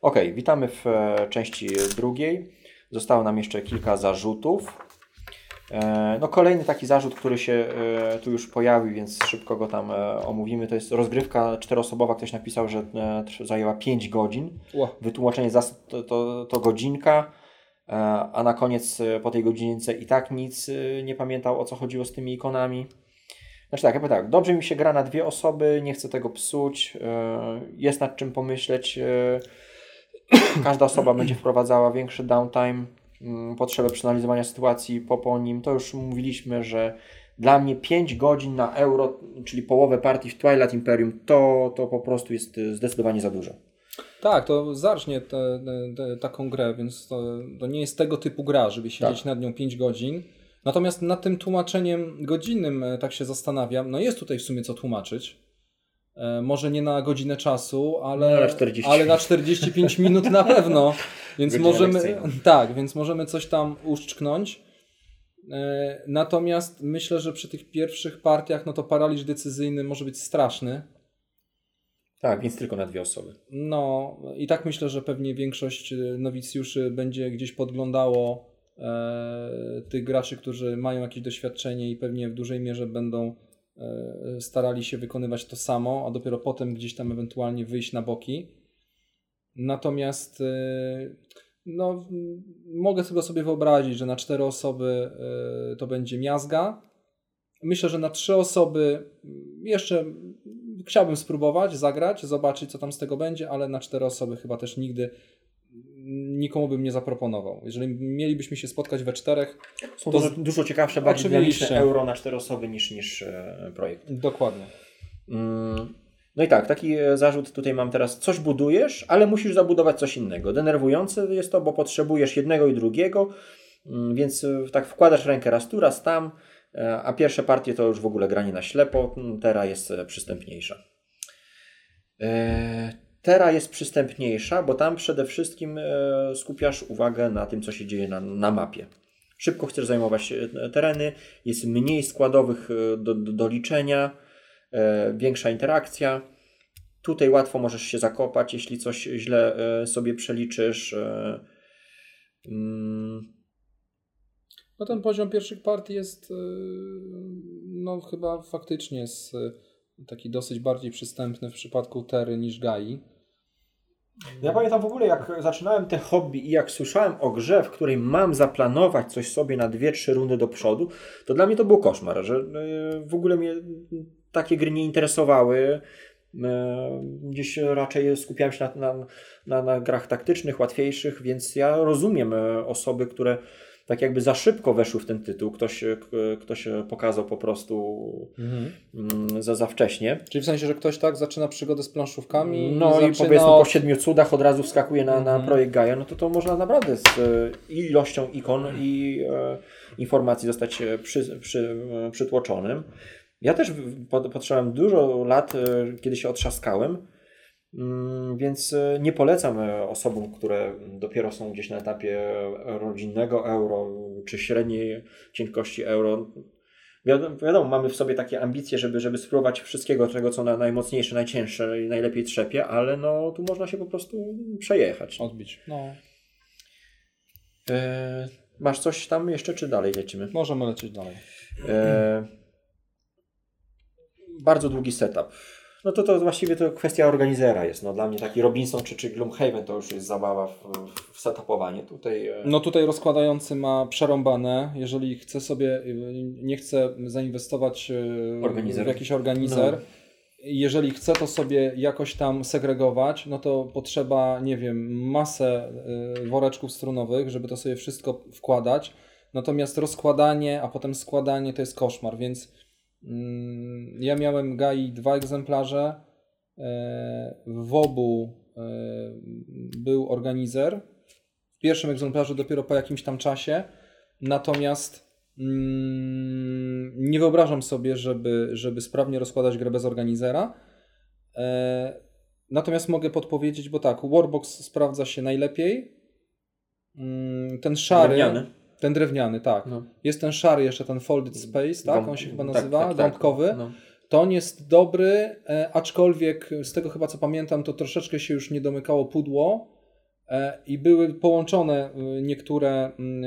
Ok, witamy w e, części drugiej. Zostało nam jeszcze kilka zarzutów. E, no kolejny taki zarzut, który się e, tu już pojawił, więc szybko go tam omówimy, to jest rozgrywka czteroosobowa. Ktoś napisał, że zajęła 5 godzin. Wytłumaczenie zasad to, to, to godzinka, a na koniec po tej godzince i tak nic nie pamiętał o co chodziło z tymi ikonami. Znaczy tak, ja tak, dobrze mi się gra na dwie osoby, nie chcę tego psuć, jest nad czym pomyśleć Każda osoba będzie wprowadzała większy downtime, mm, potrzebę przeanalizowania sytuacji po, po nim. To już mówiliśmy, że dla mnie 5 godzin na euro, czyli połowę partii w Twilight Imperium, to, to po prostu jest zdecydowanie za dużo. Tak, to zacznie te, te, taką grę, więc to, to, nie jest tego typu gra, żeby siedzieć tak. nad nią 5 godzin. Natomiast nad tym tłumaczeniem godzinnym e, tak się zastanawiam. No jest tutaj w sumie co tłumaczyć. E, może nie na godzinę czasu, ale, na, 40. ale na 45 minut na pewno. Więc możemy, tak, więc możemy coś tam uszczknąć. E, natomiast myślę, że przy tych pierwszych partiach, no to paraliż decyzyjny może być straszny. Tak, więc tylko na dwie osoby. No i tak myślę, że pewnie większość e, nowicjuszy będzie gdzieś podglądało e, tych graczy, którzy mają jakieś doświadczenie i pewnie w dużej mierze będą starali się wykonywać to samo, a dopiero potem gdzieś tam ewentualnie wyjść na boki. Natomiast e, no, mogę tego sobie wyobrazić, że na cztery osoby e, to będzie miazga. Myślę, że na trzy osoby jeszcze chciałbym spróbować, zagrać, zobaczyć co tam z tego będzie, ale na cztery osoby chyba też nigdy nikomu bym nie zaproponował. Jeżeli mielibyśmy się spotkać we czterech. Są to dużo, dużo ciekawsze, bardziej dynamiczne euro na cztery osoby niż, niż e, projekt. Dokładnie. Mm. No i tak, taki e, zarzut tutaj mam teraz. Coś budujesz, ale musisz zabudować coś innego. Denerwujące jest to, bo potrzebujesz jednego i drugiego, mm, więc e, tak wkładasz rękę raz tu, raz tam, a pierwsze partie to już w ogóle granie na ślepo, teraz jest przystępniejsza. Eee, Tera jest przystępniejsza, bo tam przede wszystkim e, skupiasz uwagę na tym, co się dzieje na, na mapie. Szybko chcesz zajmować e, tereny, jest mniej składowych e, do, do, do liczenia, większa interakcja. Tutaj łatwo możesz się zakopać, jeśli coś źle sobie przeliczysz. Mm. No ten poziom pierwszych partii jest no chyba faktycznie jest taki dosyć bardziej przystępny w przypadku Tery niż Gai. Ja pamiętam w ogóle, jak zaczynałem te hobby i jak słyszałem o grze, w której mam zaplanować coś sobie na dwie, trzy rundy do przodu, to dla mnie to był koszmar, że e, w ogóle mnie takie gry nie interesowały. E, gdzieś raczej skupiałem się na, na, na, na grach taktycznych, łatwiejszych, więc ja rozumiem e, osoby, które tak jakby za szybko weszły w ten tytuł. Ktoś, e, ktoś pokazał po prostu mhm. Mm, za, za wcześnie. Czyli w sensie, że ktoś tak zaczyna przygodę z planszówkami. No i, i powiedzmy po siedmiu cudach od razu wskakuje na, mhm. na projekt Gaia, no to to można naprawdę z e, ilością ikon i e, informacji zostać przy, przy, przytłoczonym. Ja też potrzebowałem dużo lat, kiedy się otrzaskałem więc e, nie polecam e, osobom, które dopiero są gdzieś na etapie rodzinnego euro czy średniej cienkości euro. Wiadomo, mamy w sobie takie ambicje, żeby, żeby spróbować wszystkiego tego, co na najmocniejsze, najcięższe i najlepiej trzepie, ale no tu można się po prostu przejechać. Odbić. No. E, masz coś tam jeszcze, czy dalej lecimy? Możemy lecieć dalej. E, bardzo długi setup no to to właściwie to kwestia organizera jest. No, dla mnie taki Robinson czy, czy Gloomhaven to już jest zabawa w, w setupowanie. Tutaj, e, No tutaj rozkładający ma przerąbane. Jeżeli chce sobie, nie chce zainwestować e, organizer. w jakiś organizer, no. jeżeli chce to sobie jakoś tam segregować, no to potrzeba, nie wiem, masę e, woreczków strunowych, żeby to sobie wszystko wkładać. Natomiast rozkładanie, a potem składanie to jest koszmar, więc ja miałem GAI dwa egzemplarze. E, w obu e, był organizer. W pierwszym egzemplarzu dopiero po jakimś tam czasie. Natomiast mm, nie wyobrażam sobie, żeby, żeby sprawnie rozkładać grę bez organizera. E, natomiast mogę podpowiedzieć, bo tak, Warbox sprawdza się najlepiej. Mm, ten szary. Drewniany. Ten drewniany, tak. No. Jest ten szary jeszcze, ten Folded Space, tak? On się chyba tak, nazywa, tak, tak, dąbkowy. No. To on jest dobry, e, aczkolwiek z tego chyba co pamiętam, to troszeczkę się już nie domykało pudło. e, i były połączone niektóre mm,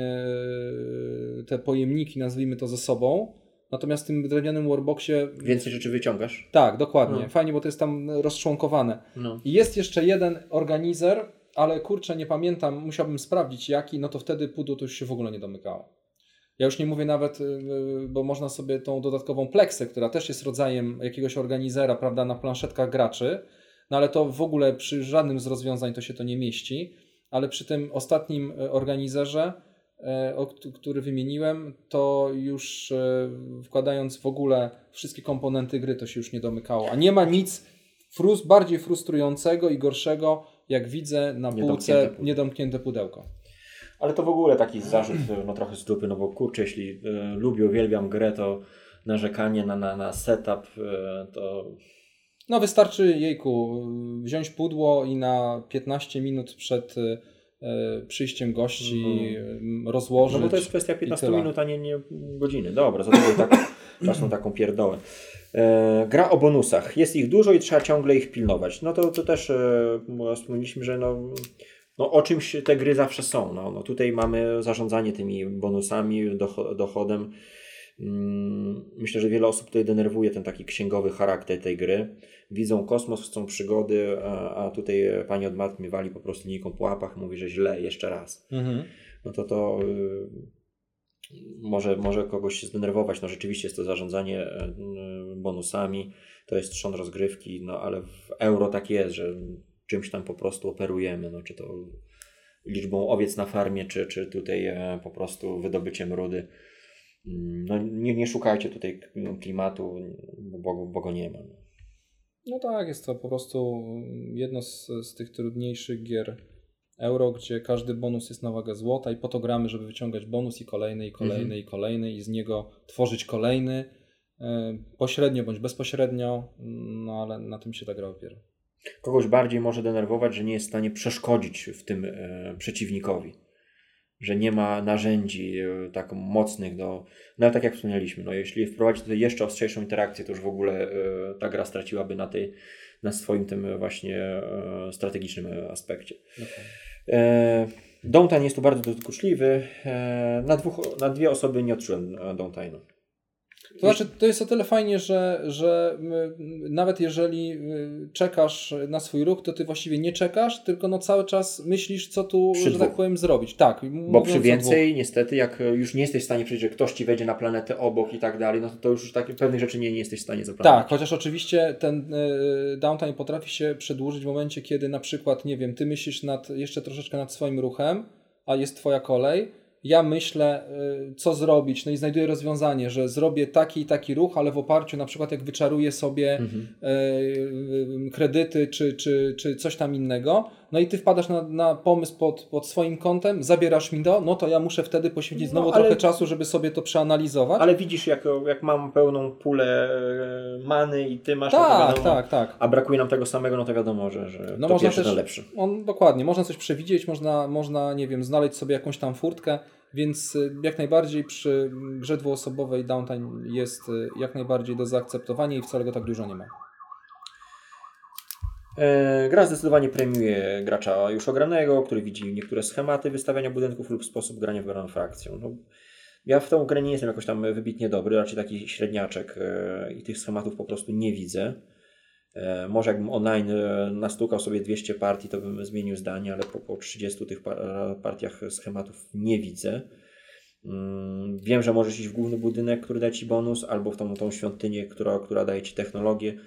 te pojemniki, nazwijmy to ze sobą. Natomiast w tym drewnianym workboxie. Więcej rzeczy wyciągasz? Tak, dokładnie. No. Fajnie, bo to jest tam rozczłonkowane. No. I jest jeszcze jeden organizer, ale kurczę, nie pamiętam, musiałbym sprawdzić jaki, no to wtedy pudło to już się w ogóle nie domykało. Ja już nie mówię nawet, y, y, bo można sobie tą dodatkową pleksę, która też jest rodzajem jakiegoś organizera, prawda, na planszetkach graczy, no ale to w ogóle przy żadnym z rozwiązań to się to nie mieści, ale przy tym ostatnim y, organizerze, który wymieniłem, to już wkładając w ogóle wszystkie komponenty gry, to się już nie domykało. A nie ma nic frus bardziej frustrującego i gorszego, jak widzę na półce niedomknięte pudełko. Ale to w ogóle taki zarzut no, trochę z dupy, no bo kurczę, jeśli y, lubię, uwielbiam grę, to narzekanie na, na, na setup y, to... No wystarczy, jejku, wziąć pudło i na 15 minut przed y, przyjściem gości mm. rozłożyć. No bo to jest kwestia 15 minut, a nie, nie godziny. Dobra, zadajmy tak, czasem taką pierdołę. E, gra o bonusach. Jest ich dużo i trzeba ciągle ich pilnować. No to, to też e, wspomnieliśmy, że no, no, o czymś te gry zawsze są. No, no tutaj mamy zarządzanie tymi bonusami, dochodem. Mm, myślę, że wiele osób tutaj denerwuje ten taki księgowy charakter tej gry. Widzą kosmos, chcą przygody, a, a tutaj pani od matmy wali po prostu linijką po łapach, mówi, że źle, jeszcze raz. Mhm. No to to y, może, może kogoś się zdenerwować. No rzeczywiście jest to zarządzanie y, bonusami, to jest trzon rozgrywki, no ale w euro tak jest, że czymś tam po prostu operujemy, no, czy to liczbą owiec na farmie, czy, czy tutaj e, po prostu wydobyciem rudy. Mm, no, nie, nie szukajcie tutaj klimatu, bo, bo go nie ma. No. no tak, jest to po prostu jedno z, z tych trudniejszych gier euro, gdzie każdy bonus jest na wagę złota i po to gramy, żeby wyciągać bonus i kolejny, i kolejny, mhm. i kolejny i z niego tworzyć kolejny, e, pośrednio bądź bezpośrednio, no ale na tym się ta gra opiera. Kogoś bardziej może denerwować, że nie jest w stanie przeszkodzić w tym e, przeciwnikowi. Że nie ma narzędzi e, tak mocnych do. No ale tak jak wspomnieliśmy, no jeśli wprowadzić tutaj jeszcze ostrzejszą interakcję, to już w ogóle e, ta gra straciłaby na, tej, na swoim tym właśnie e, strategicznym aspekcie. Okay. E, Downtime jest tu bardzo dokuczliwy. E, na, dwóch, na dwie osoby nie odczułem Downtime'u. To znaczy, to jest o tyle fajnie, że, że nawet jeżeli czekasz na swój ruch, to ty właściwie nie czekasz, tylko no cały czas myślisz, co tu, przy że dwóch. tak powiem, zrobić. Tak. Bo przy więcej, niestety, jak już nie jesteś w stanie przejść, że ktoś ci wejdzie na planetę obok i tak dalej, no to, to już tak, pewnych rzeczy nie, nie jesteś w stanie zaplanować. Tak, chociaż oczywiście ten y, downtime potrafi się przedłużyć w momencie, kiedy na przykład, nie wiem, ty myślisz nad, jeszcze troszeczkę nad swoim ruchem, a jest twoja kolej, ja myślę, y, co zrobić, no i znajduję rozwiązanie, że zrobię taki i taki ruch, ale w oparciu na przykład jak wyczaruję sobie mhm. Y, y, kredyty czy, czy, czy coś tam innego, no i ty wpadasz na, na pomysł pod, pod swoim kątem, zabierasz mi to, no to ja muszę wtedy poświęcić znowu no, ale, trochę czasu, żeby sobie to przeanalizować. Ale widzisz, jak, jak mam pełną pulę e, many i ty masz, tak, no wiadomo, tak, tak. a brakuje nam tego samego, no to wiadomo, że, że no to można też, lepszy. On, dokładnie, można coś przewidzieć, można, można, nie wiem, znaleźć sobie jakąś tam furtkę, więc y, jak najbardziej przy grze dwuosobowej downtime jest y, jak najbardziej do zaakceptowania i wcale go tak dużo nie ma. E, gra zdecydowanie premiuje gracza już ogranego, który widzi niektóre schematy wystawiania budynków lub sposób grania wybraną frakcją. No, ja w tą grę nie jestem jakoś tam wybitnie dobry, raczej taki średniaczek e, i tych schematów po prostu nie widzę. E, może jakbym online nastukał sobie 200 partii, to bym zmienił zdanie, ale po, po 30 tych partiach schematów nie widzę. Mm, wiem, że możesz iść w główny budynek, który da Ci bonus, albo w tą, tą świątynię, która, która daje Ci technologię.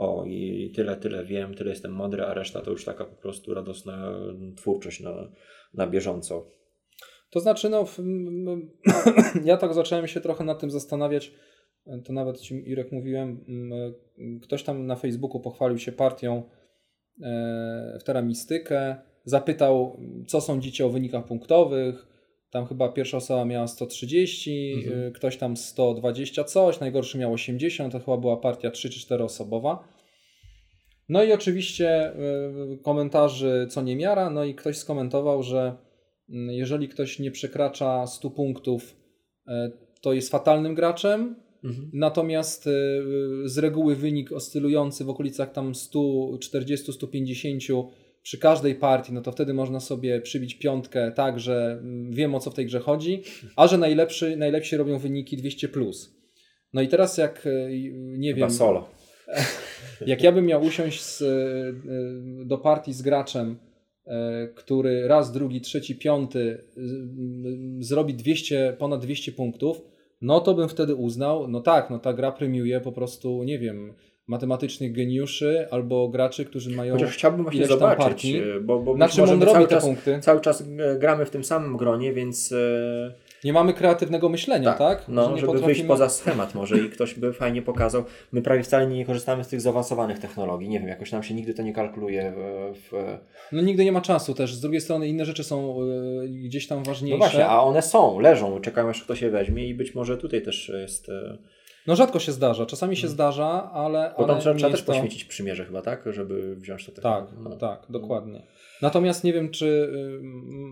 O, i tyle, tyle wiem, tyle jestem mądry, a reszta to już taka po prostu radosna twórczość na, na bieżąco. To znaczy, no, ja tak zacząłem się trochę nad tym zastanawiać to nawet Ci Irek mówiłem, ktoś tam na Facebooku pochwalił się partią e, w teramistykę, zapytał, co sądzicie o wynikach punktowych. Tam chyba pierwsza osoba miała 130, mhm. E, ktoś tam 120 coś, najgorszy miał 80, to chyba była partia 3 czy 4 osobowa. No i oczywiście e, komentarzy co niemiara, no i ktoś skomentował, że jeżeli ktoś nie przekracza 100 punktów, to jest fatalnym graczem, Mhm. Natomiast y, z reguły wynik oscylujący w okolicach tam 140-150 przy każdej partii, no to wtedy można sobie przybić piątkę tak, że mm, wiem o co w tej grze chodzi, a że najlepszy, najlepsi robią wyniki 200+. Plus. No i teraz jak, e, nie Chyba wiem... solo. Jak ja bym miał usiąść z, e, do partii z graczem, e, który raz, drugi, trzeci, piąty zrobi 200, ponad 200 punktów, no to bym wtedy uznał, no tak, no ta gra premiuje po prostu, nie wiem, matematycznych geniuszy albo graczy, którzy mają Chociaż chciałbym właśnie zobaczyć, partii, e, bo, bo na czym on robi te czas, punkty. Cały czas e, gramy w tym samym gronie, więc... E, nie mamy kreatywnego myślenia, tak? tak? No, żeby potrafimy... wyjść poza schemat może i ktoś by fajnie pokazał. My prawie wcale nie korzystamy z tych zaawansowanych technologii. Nie wiem, jakoś nam się nigdy to nie kalkuluje w... w... No nigdy nie ma czasu też. Z drugiej strony inne rzeczy są gdzieś tam ważniejsze. No właśnie, a one są, leżą, czekają aż ktoś je weźmie i być może tutaj też jest... No rzadko się zdarza, czasami się hmm. zdarza, ale. Bo tam ale trzeba, trzeba też to... poświęcić przymierze chyba, tak? Żeby wziąć to Tak, no. tak, dokładnie. Natomiast nie wiem, czy y,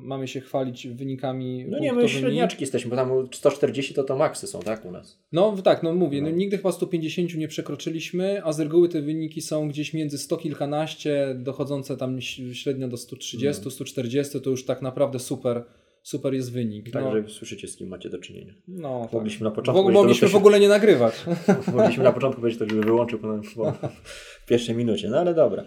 mamy się chwalić wynikami. No nie, my średniaczki jesteśmy, bo tam 140 to to maksy są, tak, u nas. No tak, no mówię, no. no nigdy chyba 150 nie przekroczyliśmy, a z reguły te wyniki są gdzieś między 100 kilkanaście, dochodzące tam średnio do 130, no. 140, to już tak naprawdę super super jest wynik. Tak, no. słyszycie, z kim macie do czynienia. No, tak. mogliśmy tak. na początku. mogliśmy w ogóle nie nagrywać. mogliśmy na początku powiedzieć, to żeby wyłączył po, w pierwszej minucie, no ale dobra.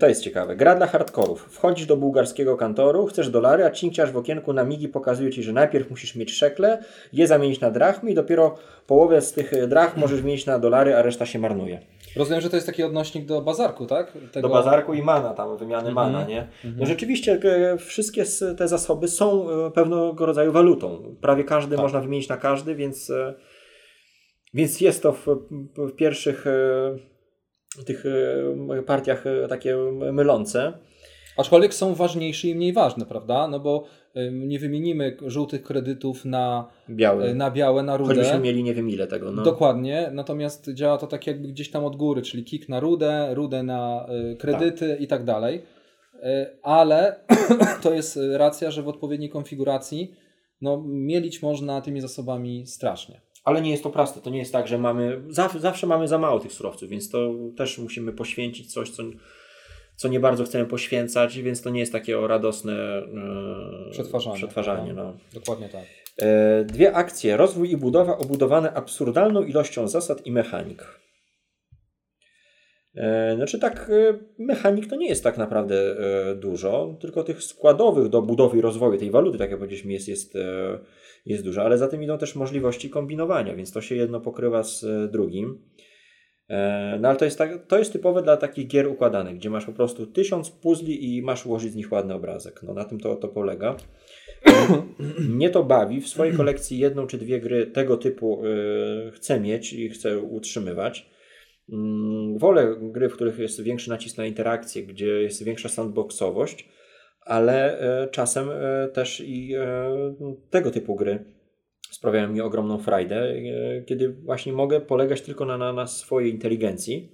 To jest ciekawe. Gra dla hardkorów. Wchodzisz do bułgarskiego kantoru, chcesz dolary, a cinkciarz w okienku na migi pokazuje ci, że najpierw musisz mieć szekle, je zamienić na drachmy i dopiero połowę z tych drach możesz zmienić na dolary, a reszta się marnuje. Rozumiem, że to jest taki odnośnik do bazarku, tak? Tego... Do bazarku i mana, tam wymiany mhm. mana, nie? No mhm. rzeczywiście e, wszystkie te zasoby są e, pewnego rodzaju walutą. Prawie każdy tak. można wymienić na każdy, więc, e, więc jest to w, w pierwszych tych partiach takie mylące. Aczkolwiek są ważniejsze i mniej ważne, prawda? No bo nie wymienimy żółtych kredytów na białe, na, białe, na rudę. Choćbyśmy mieli nie wiem ile tego. No. Dokładnie, natomiast działa to tak jakby gdzieś tam od góry, czyli kik na rudę, rudę na y, kredyty tak. i tak dalej. Y, ale to jest racja, że w odpowiedniej konfiguracji no, mielić można tymi zasobami strasznie. Ale nie jest to proste. To nie jest tak, że mamy. Zawsze, zawsze mamy za mało tych surowców, więc to też musimy poświęcić coś, co co nie bardzo chcemy poświęcać, więc to nie jest takie radosne yy, przetwarzanie. przetwarzanie no. no. Dokładnie tak. E, dwie akcje. Rozwój i budowa obudowane absurdalną ilością zasad i mechanik. E, znaczy tak, mechanik to nie jest tak naprawdę dużo, tylko tych składowych do budowy i rozwoju tej waluty, tak jak powiedzieliśmy, jest, jest, jest dużo, ale za tym idą też możliwości kombinowania, więc to się jedno pokrywa z drugim. E, no ale to jest, tak, to jest typowe dla takich gier układanych, gdzie masz po prostu tysiąc puzli i masz ułożyć z nich ładny obrazek. No na tym to, to polega. Mnie to bawi. W swojej kolekcji jedną czy dwie gry tego typu yy, chcę mieć i chcę utrzymywać. Yy, wolę gry, w których jest większy nacisk na interakcję, gdzie jest większa sandboxowość, ale yy, czasem też i tego typu gry sprawiają mi ogromną frajdę, e, kiedy właśnie mogę polegać tylko na, na, na swojej inteligencji.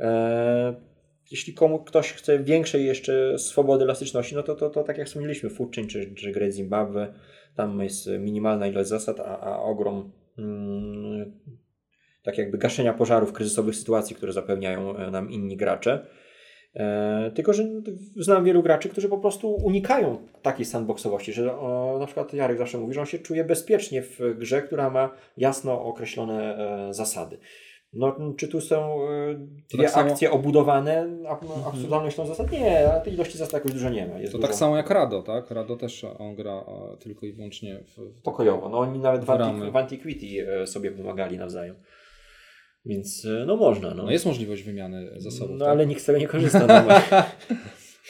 E, jeśli komu ktoś chce większej jeszcze swobody, elastyczności, no to, to, to tak jak wspomnieliśmy, Foodchain czy, czy Great Zimbabwe, tam jest minimalna ilość zasad, a, a ogrom mm, tak jakby gaszenia pożarów, kryzysowych sytuacji, które zapewniają e, nam inni gracze. E, tylko, że znam wielu graczy, którzy po prostu unikają takiej sandboxowości, że o, na przykład Jarek zawsze mówi, że on się czuje bezpiecznie w grze, która ma jasno określone e, zasady. No, czy tu są e, dwie tak akcje samo... obudowane mhm. absurdalnością zasad? Nie, a tej ilości zasad jakoś dużo nie ma. Jest to tak dużo... tak samo jak Rado, tak? Rado też on gra tylko i wyłącznie w, pokojowo. No oni nawet w, Antiqu w Antiquity sobie pomagali nawzajem. Więc e, no można. No. no jest możliwość wymiany zasobów. No tak? ale nikt z tego nie korzysta. No,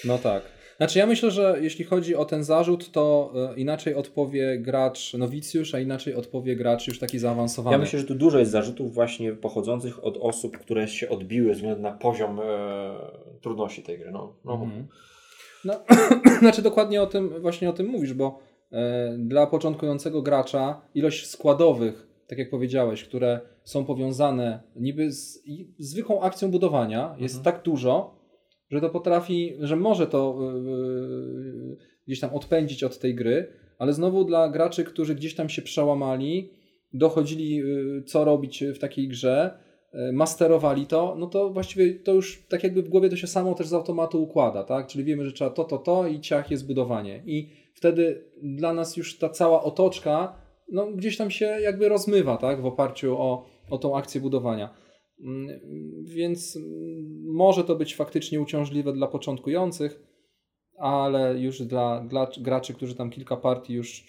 no tak. Znaczy ja myślę, że jeśli chodzi o ten zarzut, to e, inaczej odpowie gracz nowicjusz, a inaczej odpowie gracz już taki zaawansowany. Ja myślę, że tu dużo jest zarzutów właśnie pochodzących od osób, które się odbiły ze względu na poziom e, trudności tej gry. No, no. Mhm. no znaczy dokładnie o tym właśnie o tym mówisz, bo e, dla początkującego gracza ilość składowych, tak jak powiedziałeś, które są powiązane niby z zwykłą akcją budowania, jest mhm. tak dużo, że to potrafi, że może to yy, gdzieś tam odpędzić od tej gry, ale znowu dla graczy, którzy gdzieś tam się przełamali, dochodzili, yy, co robić w takiej grze, e, masterowali to, no to właściwie to już tak jakby w głowie to się samo też z automatu układa, tak? Czyli wiemy, że trzeba to, to, to i ciach jest budowanie. I wtedy dla nas już ta cała otoczka no, gdzieś tam się jakby rozmywa, tak? W oparciu o, o tą akcję budowania. Mm, więc może to być faktycznie uciążliwe dla początkujących, ale już dla, dla graczy, którzy tam kilka partii już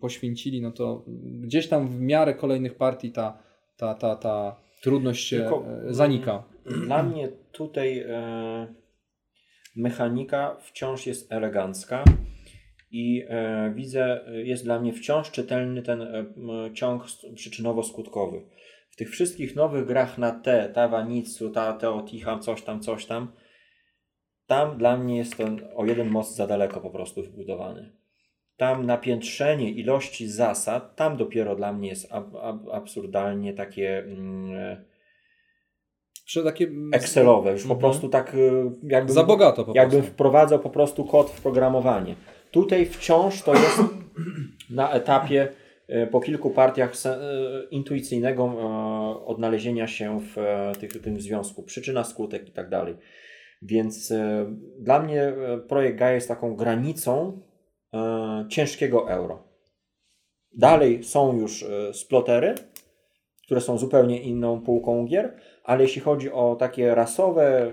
poświęcili, no to gdzieś tam w miarę kolejnych partii ta, ta, ta, ta trudność się Tylko, e, zanika. Dla mnie tutaj e, mechanika wciąż jest elegancka i e, widzę, jest dla mnie wciąż czytelny ten e, ciąg przyczynowo-skutkowy. W tych wszystkich nowych grach na T, ta Wanitsu, ta Teotihuacan, coś tam, coś tam, tam dla mnie jest ten o jeden most za daleko po prostu wybudowany. Tam napiętrzenie ilości zasad, tam dopiero dla mnie jest ab, ab, absurdalnie takie. Mm, Czy takie Excelowe, już po mhm. prostu tak jakbym, Za bogato po jakbym wprowadzał po prostu kod w programowanie. Tutaj wciąż to jest na etapie y, po kilku partiach y, intuicyjnego odnalezienia się w tym związku, przyczyna, skutek i tak dalej. Więc e, dla mnie e, projekt Gaia jest taką granicą e, ciężkiego euro. Dalej są już splotery, które są zupełnie inną półką gier, ale jeśli chodzi o takie rasowe,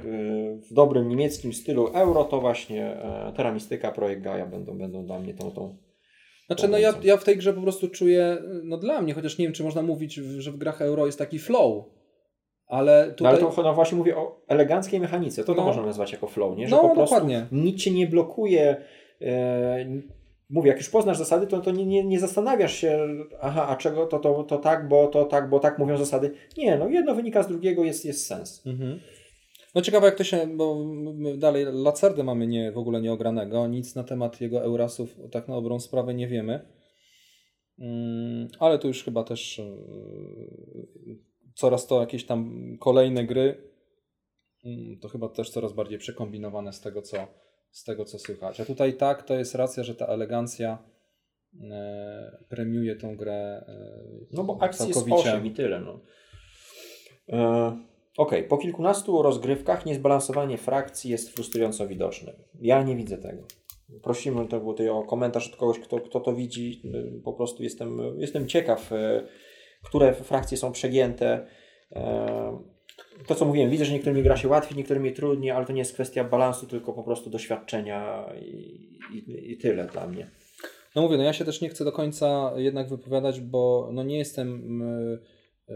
w dobrym niemieckim stylu euro, to właśnie Teramistyka, projekt Gaia będą, będą dla mnie tą, tą znaczy, no ja, ja w tej grze po prostu czuję, no dla mnie, chociaż nie wiem, czy można mówić, że w grach euro jest taki flow, ale tutaj... No ale to no właśnie mówię o eleganckiej mechanice. To no. to można nazwać jako flow, nie? Że no, po prostu dokładnie. nic cię nie blokuje. E, mówię, jak już poznasz zasady, to, to nie, nie, nie zastanawiasz się, aha, a czego to, to, to tak, bo to tak, bo tak mówią zasady. Nie, no jedno wynika z drugiego, jest, jest sens. Mhm. No ciekawe jak to się, bo dalej Lacerdę mamy nie, w ogóle nieogranego, nic na temat jego Eurasów tak na dobrą sprawę nie wiemy. Mm, ale tu już chyba też e, coraz to jakieś tam kolejne gry, mm, to chyba też coraz bardziej przekombinowane z tego, co, z tego, co słychać. A tutaj tak, to jest racja, że ta elegancja e, premiuje tą grę e, No bo akcji jest 8 i tyle. No. E, ok, po kilkunastu rozgrywkach niezbalansowanie frakcji jest frustrująco widoczne. Ja nie widzę tego. Prosimy to tutaj o komentarz od kogoś, kto, kto to widzi. Po prostu jestem, jestem ciekaw e, które frakcje są przegięte. To, co mówiłem, widzę, że niektórymi gra się łatwiej, niektórymi trudniej, ale to nie jest kwestia balansu, tylko po prostu doświadczenia i, i, i tyle dla mnie. No mówię, no ja się też nie chcę do końca jednak wypowiadać, bo no nie jestem yy,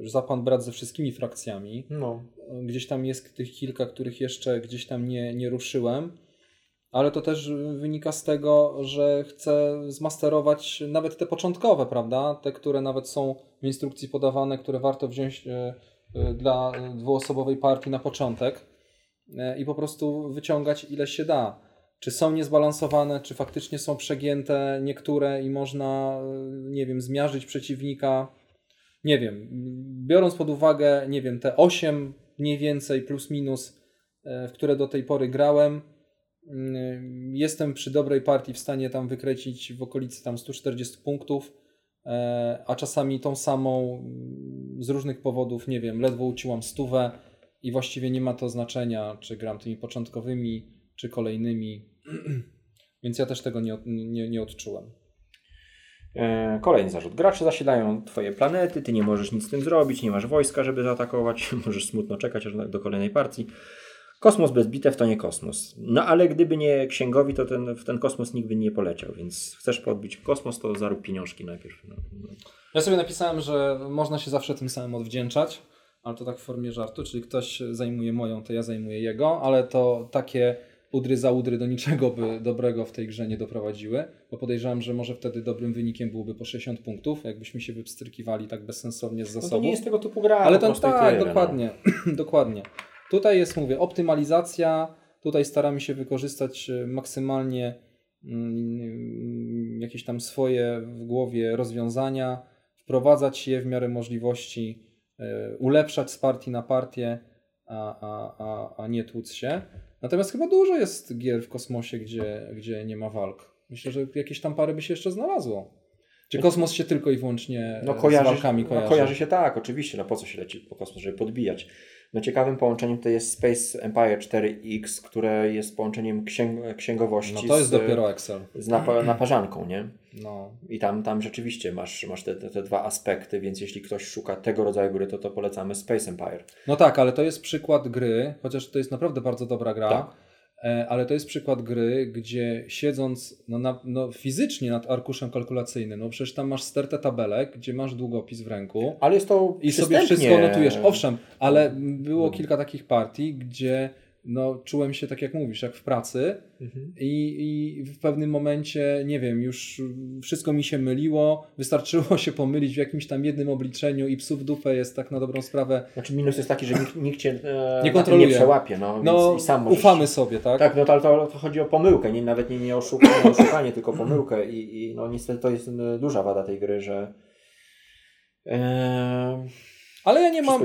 yy, za pan brat ze wszystkimi frakcjami. No. Gdzieś tam jest tych kilka, których jeszcze gdzieś tam nie, nie ruszyłem ale to też wynika z tego, że chcę zmasterować nawet te początkowe, prawda? Te, które nawet są w instrukcji podawane, które warto wziąć e, dla dwuosobowej partii na początek e, i po prostu wyciągać ile się da. Czy są niezbalansowane, czy faktycznie są przegięte niektóre i można, nie wiem, zmiażyć przeciwnika. Nie wiem, biorąc pod uwagę, nie wiem, te 8 mniej więcej plus minus, w które do tej pory grałem, Mm, jestem przy dobrej partii w stanie tam wykręcić w okolicy tam 140 punktów, e, a czasami tą samą mm, z różnych powodów, nie wiem, ledwo uciłam stówę i właściwie nie ma to znaczenia, czy gram tymi początkowymi, czy kolejnymi. Więc ja też tego nie, nie, nie odczułem. E, kolejny zarzut. Gracze zasilają twoje planety, ty nie możesz nic z tym zrobić, nie masz wojska, żeby zaatakować, możesz smutno czekać aż do kolejnej partii. Kosmos bez bitew to nie kosmos. No ale gdyby nie księgowi, to ten, w ten kosmos nikt by nie poleciał, więc chcesz podbić kosmos, to zarób pieniążki najpierw. No, no. Ja sobie napisałem, że można się zawsze tym samym odwdzięczać, ale to tak w formie żartu, czyli ktoś zajmuje moją, to ja zajmuję jego, ale to takie udry za udry do niczego by dobrego w tej grze nie doprowadziły, bo podejrzewam, że może wtedy dobrym wynikiem byłoby po 60 punktów, jakbyśmy się wypstrykiwali tak bezsensownie z zasobów. No to nie jest tego typu gra. Ale to tak, tyle, dokładnie, no. dokładnie. Tutaj jest, mówię, optymalizacja. Tutaj staramy się wykorzystać e, maksymalnie mm, jakieś tam swoje w głowie rozwiązania, wprowadzać je w miarę możliwości, e, ulepszać z partii na partię, a, a, a, a nie tłuc się. Natomiast chyba dużo jest gier w kosmosie, gdzie, gdzie nie ma walk. Myślę, że jakieś tam pary by się jeszcze znalazło. Czy kosmos się tylko i wyłącznie no, kojarzy, z walkami no, kojarzy? No, kojarzy się tak, oczywiście. No po co się leci po kosmos, żeby podbijać? No ciekawym połączeniem to jest Space Empire 4X, które jest połączeniem księg księgowości. No to jest z, dopiero Excel. Z napa naparzanką, nie? No. I tam, tam rzeczywiście masz, masz te, te, te, dwa aspekty, więc jeśli ktoś szuka tego rodzaju gry, to to polecamy Space Empire. No tak, ale to jest przykład gry, chociaż to jest naprawdę bardzo dobra gra. Tak ale to jest przykład gry, gdzie siedząc no, na, no, fizycznie nad arkuszem kalkulacyjnym, no przecież tam masz stertę tabelek, gdzie masz długopis w ręku. Ale jest to I sobie wszystko notujesz. Owszem, ale było no. kilka takich partii, gdzie no, czułem się tak jak mówisz, jak w pracy mhm. i, i w pewnym momencie, nie wiem, już wszystko mi się myliło, wystarczyło się pomylić w jakimś tam jednym obliczeniu i psów dupę jest tak na dobrą sprawę. Znaczy minus jest taki, że nikt, nikt cię e, nie kontroluje, nie przełapie, no, no sam możesz... ufamy sobie, tak? Tak, no to, to, to chodzi o pomyłkę, nie, nawet nie, nie, oszukanie, nie oszukanie, tylko pomyłkę i, i no niestety to jest duża wada tej gry, że e, ale ja nie mam.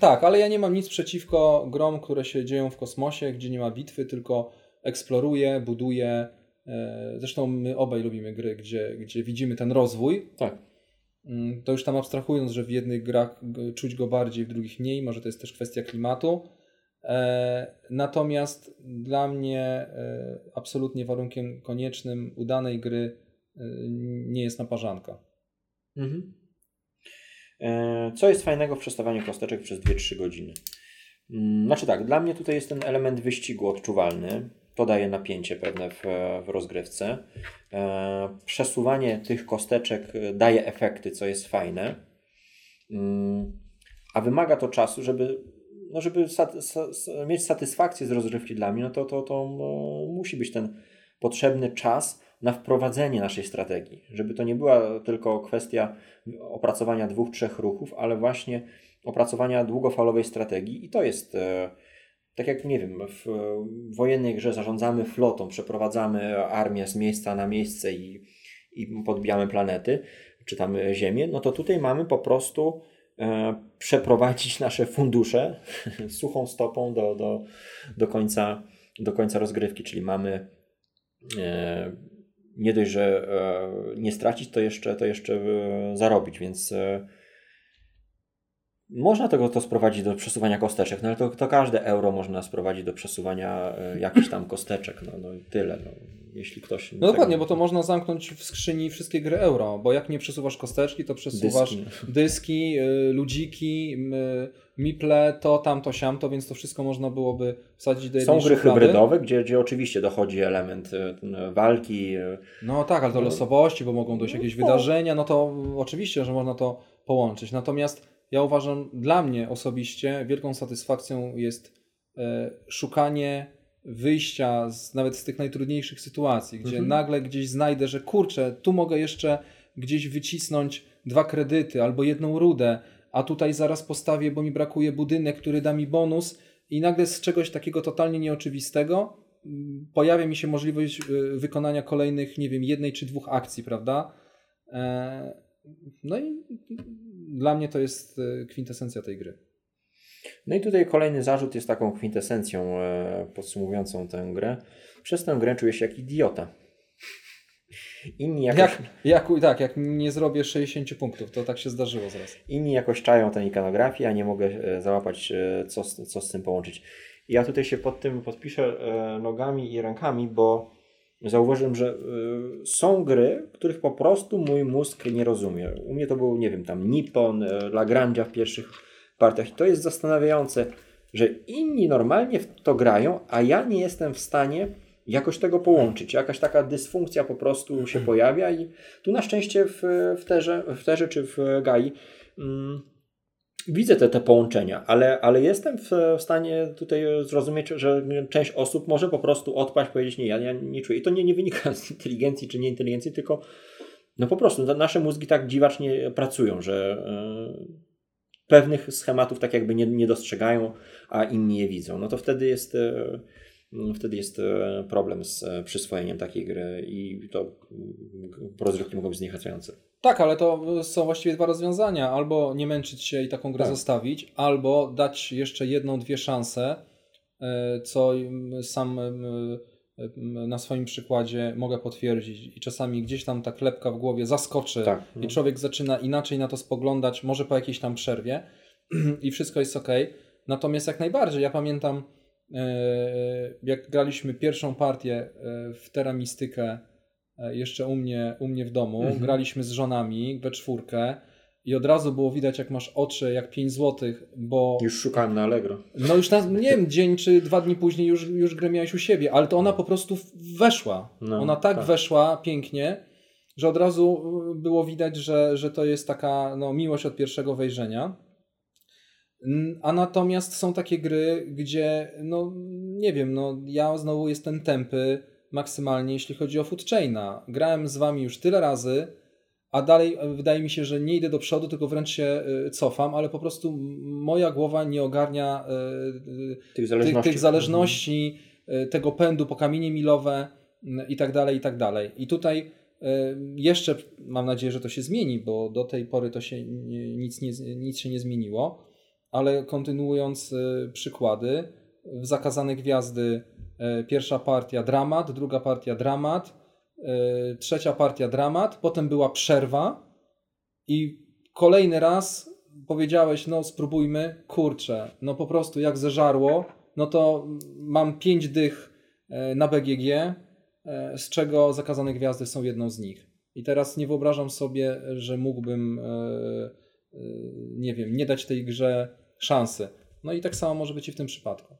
Tak, ale ja nie mam nic przeciwko grom, które się dzieją w kosmosie, gdzie nie ma bitwy, tylko eksploruje, buduje. E, zresztą my obaj lubimy gry, gdzie, gdzie widzimy ten rozwój. Tak. Mm, to już tam abstrahując, że w jednych grach czuć go bardziej, w drugich mniej, może to jest też kwestia klimatu. E, natomiast dla mnie e, absolutnie warunkiem koniecznym udanej gry nie jest naparzanka. Mhm. E, co jest fajnego w przestawaniu kosteczek przez 2-3 godziny? Mm, znaczy tak, dla mnie tutaj jest ten element wyścigu odczuwalny. To daje napięcie pewne w, w rozgrywce. E, przesuwanie tych kosteczek daje efekty, co jest fajne. Mm, a wymaga to czasu, żeby, no żeby sat, sa, mieć satysfakcję z rozgrywki dla mnie, no to, to, to no, musi być ten potrzebny czas na wprowadzenie naszej strategii, żeby to nie była tylko kwestia opracowania dwóch, trzech ruchów, ale właśnie opracowania długofalowej strategii. I to jest e, tak jak nie wiem, w wojennej grze zarządzamy flotą, przeprowadzamy armię z miejsca na miejsce i, i podbijamy planety, czy tam Ziemię, no to tutaj mamy po prostu e, przeprowadzić nasze fundusze suchą stopą do, do, do, końca, do końca rozgrywki, czyli mamy e, nie dość, że e, nie stracić, to jeszcze, to jeszcze e, zarobić, więc e, można tego to sprowadzić do przesuwania kosteczek, no ale to, to każde euro można sprowadzić do przesuwania jakichś tam kosteczek, no, no i tyle. No, jeśli ktoś. No dokładnie, bo to można zamknąć w skrzyni wszystkie gry euro, bo jak nie przesuwasz kosteczki, to przesuwasz dyski, dyski ludziki, Miple, to, tamto, siamto, więc to wszystko można byłoby wsadzić do jednej Są gry szuflady. hybrydowe, gdzie, gdzie oczywiście dochodzi element e, walki. E, no tak, ale to no. losowości, bo mogą dojść jakieś no. wydarzenia, no to oczywiście, że można to połączyć. Natomiast ja uważam, dla mnie osobiście wielką satysfakcją jest e, szukanie wyjścia z, nawet z tych najtrudniejszych sytuacji, gdzie mhm. nagle gdzieś znajdę, że kurczę, tu mogę jeszcze gdzieś wycisnąć dwa kredyty albo jedną rudę, a tutaj zaraz postawię, bo mi brakuje budynek, który da mi bonus i nagle z czegoś takiego totalnie nieoczywistego mm, pojawia mi się możliwość y, wykonania kolejnych, nie wiem, jednej czy dwóch akcji, prawda? E, no i dla mnie to jest y, kwintesencja tej gry. No i tutaj kolejny zarzut jest taką kwintesencją e, podsumowującą tę grę. Przez tę grę czuję się jak idiota. Inni jakoś... Jak, jak, tak, jak nie zrobię 60 punktów, to tak się zdarzyło zaraz. Inni jakoś czają tę ikanografię, a nie mogę e, załapać, e, co, co z tym połączyć. Ja tutaj się pod tym podpiszę e, nogami i rękami, bo zauważyłem, że są gry, których po prostu mój mózg nie rozumie. U mnie to był, nie wiem, tam Nippon, Lagrangia w pierwszych partiach. I to jest zastanawiające, że inni normalnie w to grają, a ja nie jestem w stanie jakoś tego połączyć. Jakaś taka dysfunkcja po prostu się pojawia i tu na szczęście w, w, terze, w terze czy w GAI mm, widzę te, te połączenia, ale, ale jestem w, w stanie tutaj zrozumieć, że część osób może po prostu odpaść, powiedzieć nie, ja, ja nie czuję. I to nie, nie wynika z inteligencji czy nieinteligencji, tylko no po prostu nasze mózgi tak dziwacznie pracują, że yy, pewnych schematów tak jakby nie, nie dostrzegają, a inni je widzą. No to wtedy jest... Mm, wtedy jest e, problem z e, przyswojeniem takiej gry i to mm, rozrywki mogą być zniechęcające. Tak, ale to są właściwie dwa rozwiązania. Albo nie męczyć się i taką grę tak. zostawić, albo dać jeszcze jedną, dwie szanse, e, co sam na swoim przykładzie mogę potwierdzić i czasami gdzieś tam ta klepka w głowie zaskoczy tak. i człowiek zaczyna inaczej na to spoglądać, może po jakiejś tam przerwie i wszystko jest ok. Natomiast jak najbardziej, ja pamiętam e, jak graliśmy pierwszą partię e, w teramistykę e, jeszcze u mnie, u mnie w domu, mhm. graliśmy z żonami we czwórkę i od razu było widać, jak masz oczy, jak 5 złotych, bo... Już szukałem na Allegro. No już, na, nie wiem, dzień czy dwa dni później już, już grę miałeś u siebie, ale to ona po prostu weszła. No, ona tak, tak, weszła pięknie, że od razu było widać, że, że to jest taka no, miłość od pierwszego wejrzenia. A natomiast są takie gry, gdzie, no nie wiem, no ja znowu jestem tępy maksymalnie, jeśli chodzi o Food Chaina. Grałem z wami już tyle razy, a dalej e, wydaje mi się, że nie idę do przodu, tylko wręcz się e, cofam, ale po prostu moja głowa nie ogarnia e, tych zależności, tych, tych zależności tego pędu po kamienie milowe i tak dalej, i tak dalej. I tutaj jeszcze mam nadzieję, że to się zmieni, bo do tej pory to się nic, nie, nic się nie zmieniło, ale kontynuując przykłady, w Zakazane Gwiazdy pierwsza partia dramat, druga partia dramat, E, trzecia partia dramat, potem była przerwa i kolejny raz powiedziałeś, no spróbujmy, kurczę, no po prostu jak zeżarło, no to mam pięć dych e, na BGG, e, z czego Zakazane Gwiazdy są jedną z nich. I teraz nie wyobrażam sobie, że mógłbym, nie wiem, nie dać tej grze szansy. No i tak samo może być i w tym przypadku.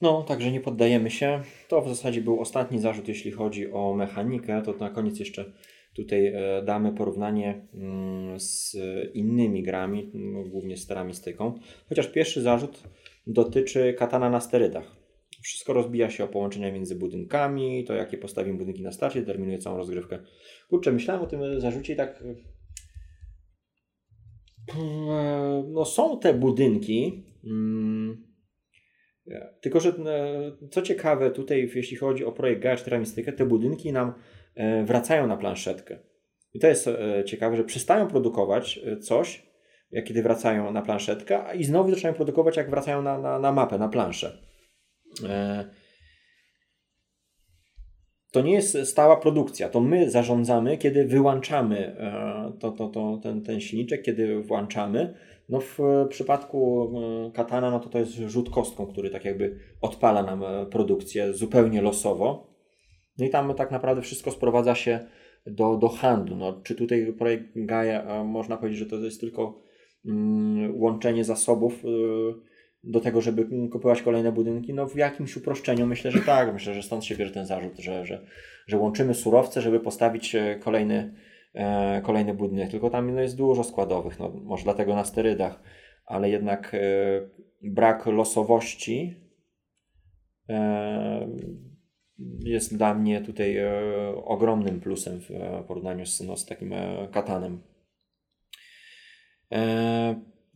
No, także nie poddajemy się. To w zasadzie był ostatni zarzut, jeśli chodzi o mechanikę. To na koniec jeszcze tutaj e, damy porównanie mm, z innymi grami, mm, głównie z teramistyką. Chociaż pierwszy zarzut dotyczy katana na sterydach. Wszystko rozbija się o połączenia między budynkami, to jakie postawimy budynki na starcie, determinuje całą rozgrywkę. Kurczę, myślałem o tym zarzucie i tak... No są te budynki, mm, tylko, że e, co ciekawe, tutaj jeśli chodzi o projekt Gaia Teramistykę, te budynki nam e, wracają na planszetkę. I to jest e, ciekawe, że przestają produkować coś, jak kiedy wracają na planszetkę, i znowu zaczynają produkować, jak wracają na, na, na mapę, na planszę. To nie jest stała produkcja, to my zarządzamy, kiedy wyłączamy to, to, to, ten, ten silniczek, kiedy włączamy no w e, przypadku e, Katana, no to to jest rzut kostką, który tak jakby odpala nam e, produkcję zupełnie losowo. No i tam tak naprawdę wszystko sprowadza się do, do handlu. No, czy tutaj projekt Gaia, można powiedzieć, że to jest tylko mm, łączenie zasobów do tego, żeby kupować kolejne budynki? No w jakimś uproszczeniu myślę, że tak. Myślę, że stąd się bierze ten zarzut, że, że, że łączymy surowce, żeby postawić kolejny e, kolejny budynek, tylko tam no, jest dużo składowych, no, może dlatego na sterydach, ale jednak e, brak losowości e, jest dla mnie tutaj e, ogromnym plusem w e, porównaniu z, no, z takim e, katanem.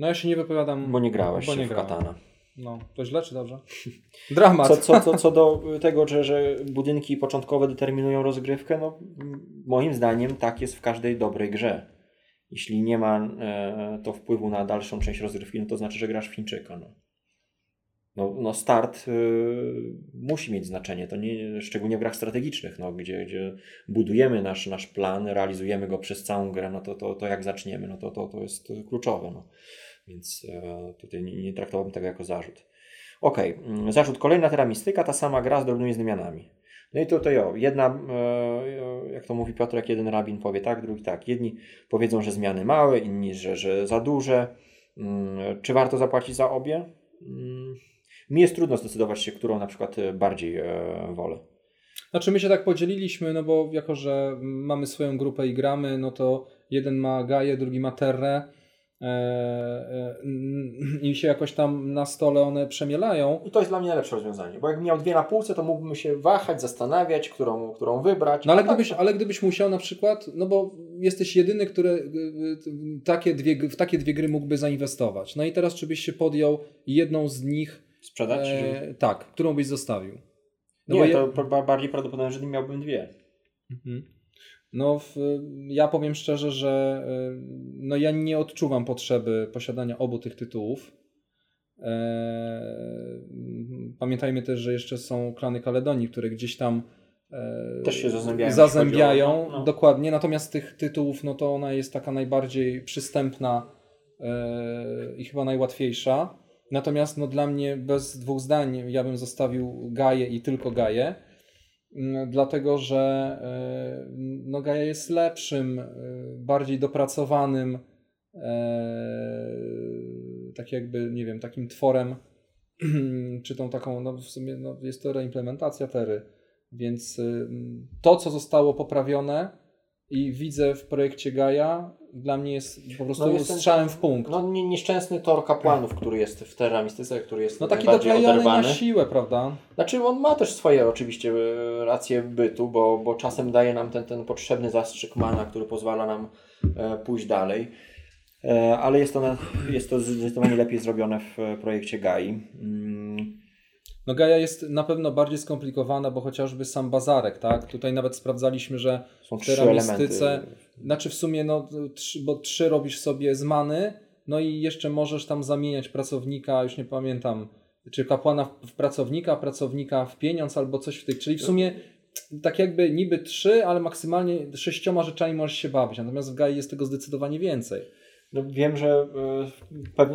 No ja się nie wypowiadam. Bo nie grałeś bo nie w grałem. katana. No, to źle czy dobrze? Dramat. Co, co, co, co do tego, że, że budynki początkowe determinują rozgrywkę, no moim zdaniem tak jest w każdej dobrej grze. Jeśli nie ma e, to wpływu na dalszą część rozgrywki, no to znaczy, że grasz w Chińczyka. No. No, no start y, musi mieć znaczenie, to nie, szczególnie w grach strategicznych, no, gdzie, gdzie budujemy nasz, nasz plan, realizujemy go przez całą grę, no to, to, to jak zaczniemy, no to, to, to jest kluczowe. No. Więc e, tutaj nie, nie traktowałbym tego jako zarzut. Ok, mm, zarzut kolejna teramistyka, ta sama gra z drobnymi zmianami. No i tutaj o, jedna, e, jak to mówi Piotrek, jeden rabin powie tak, drugi tak. Jedni powiedzą, że zmiany małe, inni, że, że za duże. Mm, czy warto zapłacić za obie? Mm, mi jest trudno zdecydować się, którą na przykład bardziej e, wolę. Znaczy my się tak podzieliliśmy, no bo jako, że mamy swoją grupę i gramy, no to jeden ma Gaję, drugi ma Terrę E, e, i się jakoś tam na stole one przemielają. I to jest dla mnie najlepsze rozwiązanie, bo jak miał dwie na półce, to mógłbym się wahać, zastanawiać, którą, którą wybrać. No ale gdybyś, tak. ale gdybyś musiał na przykład, no bo jesteś jedyny, który y, y, takie dwie, w takie dwie gry mógłby zainwestować. No i teraz czy byś się podjął jedną z nich sprzedać? E, tak, którą byś zostawił? No nie, to je... bardziej prawdopodobne, że nie miałbym dwie. Mhm. No, w, ja powiem szczerze, że y, no, ja nie odczuwam potrzeby posiadania obu tych tytułów. Pamiętajmy też, że jeszcze są klany Kaledonii, które gdzieś tam też się zazębiają. zazębiają no. dokładnie. Natomiast tych tytułów, no to ona jest taka najbardziej przystępna i chyba najłatwiejsza. Natomiast no, dla mnie bez dwóch zdań ja bym zostawił Gaję i tylko Gaję, dlatego że e, no, jest lepszym, e, bardziej dopracowanym, e, tak jakby, nie wiem, takim tworem, czy tą taką, no w sumie no, jest to reimplementacja Tery, więc to, co zostało poprawione i widzę w projekcie Gaja, dla mnie jest po prostu no strzałem w punkt. No nieszczęsny tor kapłanów, który jest w Teramistyce, który jest No taki doklejony na siłę, prawda? Znaczy on ma też swoje oczywiście e, racje bytu, bo, bo czasem daje nam ten, ten potrzebny zastrzyk mana, który pozwala nam e, pójść dalej. E, ale jest to, jest to zdecydowanie lepiej zrobione w projekcie Gai. Mm. No Gaia jest na pewno bardziej skomplikowana, bo chociażby sam bazarek, tak? Tutaj nawet sprawdzaliśmy, że Są w teramistyce, znaczy w sumie, no, trzy, bo trzy robisz sobie z many, no i jeszcze możesz tam zamieniać pracownika, już nie pamiętam, czy kapłana w pracownika, pracownika w pieniądz albo coś w tych, czyli w sumie tak jakby niby trzy, ale maksymalnie sześcioma rzeczami możesz się bawić, natomiast w Gai jest tego zdecydowanie więcej. No, wiem, że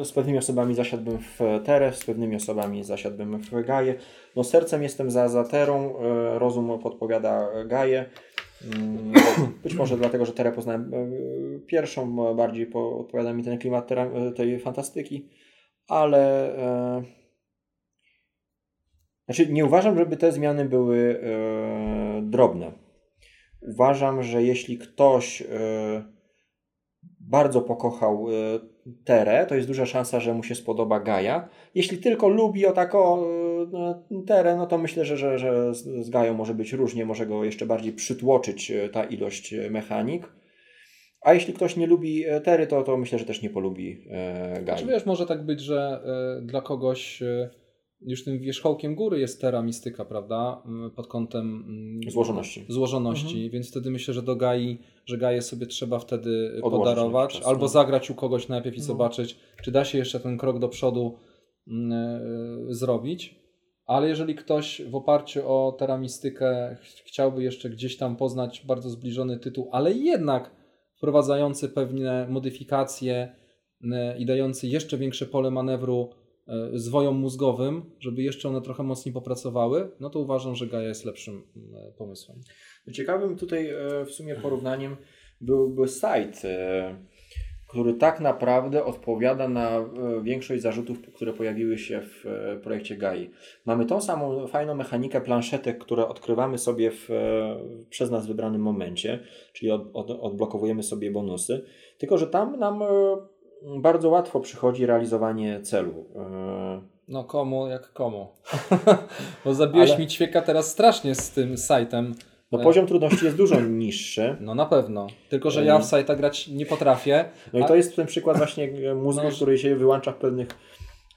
e, z pewnymi osobami zasiadłbym w Terę, z pewnymi osobami zasiadłbym w Gaję. No sercem jestem za, za Terą, e, rozum podpowiada Gaję. Mm, być może dlatego, że Terę poznałem e, pierwszą, bardziej odpowiada mi ten klimat tej fantastyki, ale znaczy nie uważam, żeby te zmiany były drobne. Uważam, że jeśli ktoś bardzo pokochał y, Terę, to jest duża szansa, że mu się spodoba Gaja. Jeśli tylko lubi o tako y, Terę, no to myślę, że, że, że z Gają może być różnie, może go jeszcze bardziej przytłoczyć y, ta ilość mechanik. A jeśli ktoś nie lubi Tery, to, to myślę, że też nie polubi Gai. Znaczy, wiesz, może tak być, że dla kogoś już tym wierzchołkiem góry jest Terra Mistyka, prawda? Mm, pod kątem mm, złożoności. Złożoności, mhm. więc wtedy myślę, że do Gai, że Gaję sobie trzeba wtedy Odłożyć podarować, czas, albo no. zagrać u kogoś najpierw i no. zobaczyć, czy da się jeszcze ten krok do przodu yy, zrobić. Ale jeżeli ktoś w oparciu o Terra Mistykę chciałby jeszcze gdzieś tam poznać bardzo zbliżony tytuł, ale jednak wprowadzający pewne modyfikacje yy, i dający jeszcze większe pole manewru zwojom mózgowym, żeby jeszcze one trochę mocniej popracowały, no to uważam, że Gaia jest lepszym e, pomysłem. Ciekawym tutaj e, w sumie porównaniem byłby site, który tak naprawdę odpowiada na większość zarzutów, które pojawiły się w projekcie GAI. Mamy tą samą fajną mechanikę planszetek, które odkrywamy sobie w, przez nas wybranym momencie, czyli od, od, odblokowujemy sobie bonusy, tylko że tam nam bardzo łatwo przychodzi realizowanie celu. E, no komu jak komu. Bo zabiłeś Ale... mi ćwieka teraz strasznie z tym sajtem. No poziom trudności jest dużo niższy. No na pewno. Tylko, że ja w sajta grać nie potrafię. No i to jest ten przykład właśnie mózgu, no, który się wyłącza w pewnych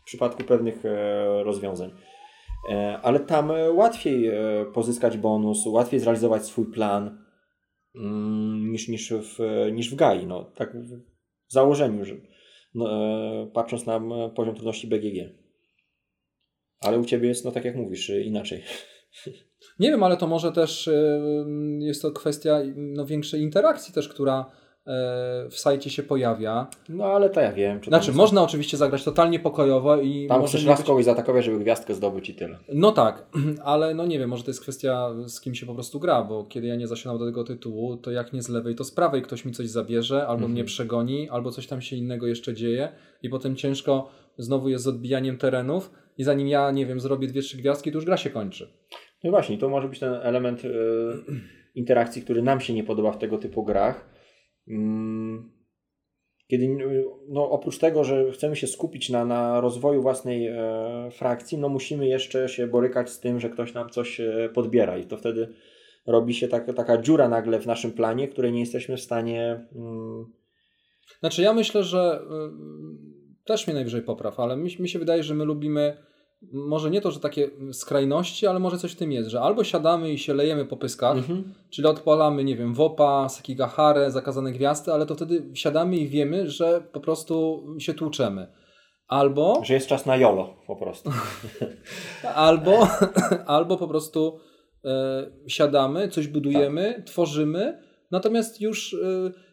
w przypadku pewnych e, rozwiązań. E, ale tam łatwiej pozyskać bonus, łatwiej zrealizować swój plan mm, niż, niż, w, niż w GAI. No, tak w założeniu, że e, patrząc na poziom trudności BGG. Ale u Ciebie jest, no tak jak mówisz, e, inaczej. Nie wiem, ale to może też e, jest to kwestia no, większej interakcji też, która w sajcie się pojawia. No ale to ja wiem. Znaczy, można oczywiście zagrać totalnie pokojowo i. Tam chcesz raz być... kogoś zaatakować, żeby gwiazdkę zdobyć i tyle. No tak, ale no nie wiem, może to jest kwestia z kim się po prostu gra, bo kiedy ja nie zasiadam do tego tytułu, to jak nie z lewej, to z prawej ktoś mi coś zabierze, albo mhm. mnie przegoni, albo coś tam się innego jeszcze dzieje i potem ciężko znowu jest z odbijaniem terenów i zanim ja, nie wiem, zrobię dwie, trzy gwiazdki, to już gra się kończy. No właśnie, to może być ten element y, interakcji, który nam się nie podoba w tego typu grach kiedy no, oprócz tego, że chcemy się skupić na, na rozwoju własnej e, frakcji, no musimy jeszcze się borykać z tym, że ktoś nam coś e, podbiera i to wtedy robi się tak, taka dziura nagle w naszym planie, której nie jesteśmy w stanie. Mm... Znaczy, ja myślę, że y, też mnie najwyżej popraw, ale mi, mi się wydaje, że my lubimy może nie to, że takie skrajności, ale może coś w tym jest, że albo siadamy i się lejemy po pyskach, mhm. czyli odpalamy, nie wiem, Wopa, Sekigahare, Zakazane Gwiazdy, ale to wtedy siadamy i wiemy, że po prostu się tłuczemy. Albo. Że jest czas na jolo po prostu. albo, albo po prostu e, siadamy, coś budujemy, tak. tworzymy, natomiast już. E,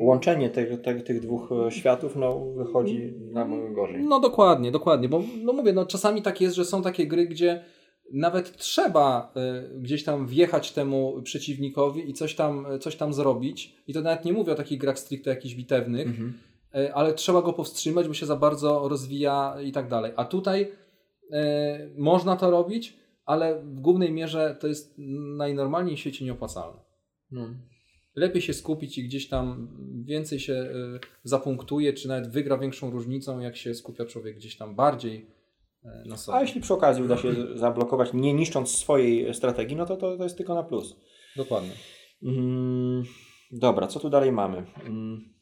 Łączenie tych, tych, tych dwóch e, światów no, wychodzi nam gorzej. No dokładnie, dokładnie. Bo no mówię, no, czasami tak jest, że są takie gry, gdzie nawet trzeba y, gdzieś tam wjechać temu przeciwnikowi i coś tam, coś tam zrobić. I to nawet nie mówię o takich grach stricte jakichś bitewnych, mhm. y, ale trzeba go powstrzymać, bo się za bardzo rozwija i tak dalej. A tutaj y, można to robić, ale w głównej mierze to jest najnormalniej w świecie nieopłacalne. Hmm. Lepiej się skupić i gdzieś tam więcej się zapunktuje, czy nawet wygra większą różnicą, jak się skupia człowiek gdzieś tam bardziej na sobie. A jeśli przy okazji uda się zablokować, nie niszcząc swojej strategii, no to to, to jest tylko na plus. Dokładnie. Mm, dobra, co tu dalej mamy? Mm,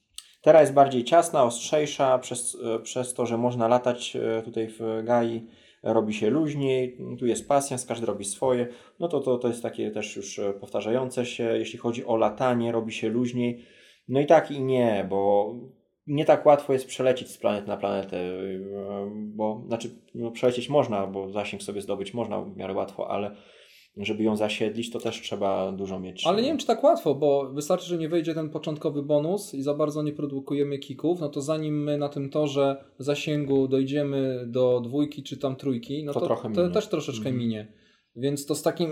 teraz jest bardziej ciasna, ostrzejsza, przez, przez to, że można latać tutaj w Gai, robi się luźniej, tu jest pasjans, każdy robi swoje, no to, to, to jest takie też już e, powtarzające się, jeśli chodzi o latanie, robi się luźniej, no i tak i nie, bo nie tak łatwo jest przelecieć z planety na planetę, yy, bo znaczy no, przelecieć można, bo zasięg sobie zdobyć można w miarę łatwo, ale żeby ją zasiedlić, to też trzeba dużo mieć. Ale nie wiem, czy tak łatwo, bo wystarczy, że nie wejdzie ten początkowy bonus i za bardzo nie produkujemy kików, no to zanim my na tym torze zasięgu dojdziemy do dwójki czy tam trójki, no to, to, trochę to też troszeczkę mhm. minie. Więc to z takim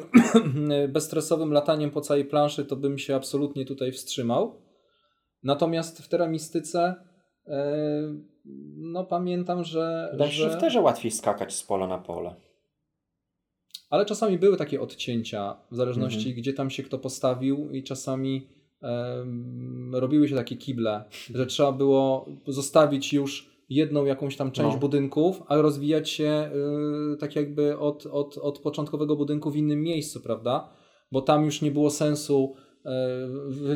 bezstresowym lataniem po całej planszy to bym się absolutnie tutaj wstrzymał. Natomiast w teramistyce e, no pamiętam, że... Wydaje że... w terze łatwiej skakać z pola na pole. Ale czasami były takie odcięcia, w zależności mhm. gdzie tam się kto postawił i czasami robiły się takie kible, że trzeba było zostawić już jedną jakąś tam część no. budynków, a rozwijać się y, tak jakby od, od, od początkowego budynku w innym miejscu, prawda? Bo tam już nie było sensu E,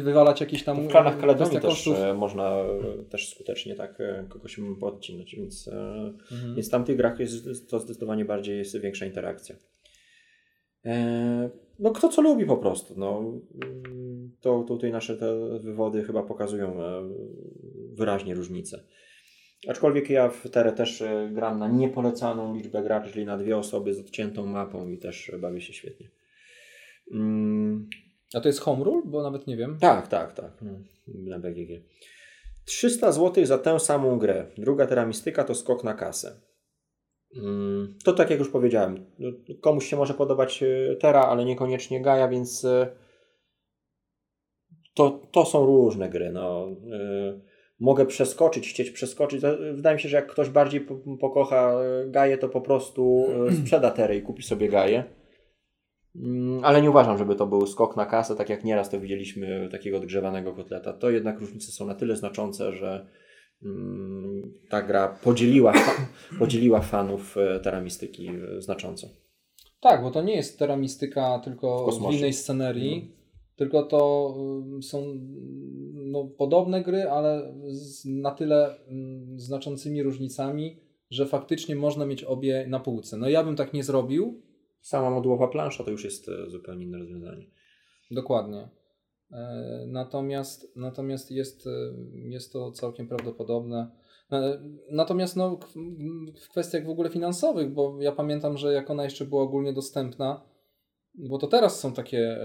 wywalać jakieś tam... W planach Kaledonii też e, można e, też skutecznie tak kogoś podcinać, więc, mhm. więc w tamtych grach jest to zdecydowanie bardziej jest większa interakcja. No kto co lubi po prostu. No, to tutaj nasze te wywody chyba pokazują wyraźnie różnice. Aczkolwiek ja w Terę też gram na niepolecaną liczbę graczy, czyli na dwie osoby z odciętą mapą i też bawię się świetnie. Mm, a to jest home rule? Bo nawet nie wiem. Tak, tak, tak. No, na BGG. 300 zł za tę samą grę. Druga teramistyka to skok na kasę. Mm, to tak jak już powiedziałem, no, komuś się może podobać e, Tera, ale niekoniecznie Gaia, więc e, to, to są różne gry. No. E, mogę przeskoczyć, chcieć przeskoczyć. Wydaje mi się, że jak ktoś bardziej pokocha Gaję, to po prostu sprzeda Terę i kupi sobie Gaję. Mm, ale nie uważam, żeby to był skok na kasę, tak jak nieraz to widzieliśmy takiego odgrzewanego kotleta. To jednak różnice są na tyle znaczące, że mm, ta gra podzieliła, podzieliła fanów e, teramistyki e, znacząco. Tak, bo to nie jest teramistyka tylko w, w innej scenerii, mhm. tylko to y, są no, podobne gry, ale z na tyle mm, znaczącymi różnicami, że faktycznie można mieć obie na półce. No ja bym tak nie zrobił, sama modułowa plansza to już jest e, zupełnie inne rozwiązanie. Dokładnie. E, natomiast, natomiast jest, e, jest to całkiem prawdopodobne. Natomiast no, w kwestiach w ogóle finansowych, bo ja pamiętam, że jak ona jeszcze była ogólnie dostępna, bo to teraz są takie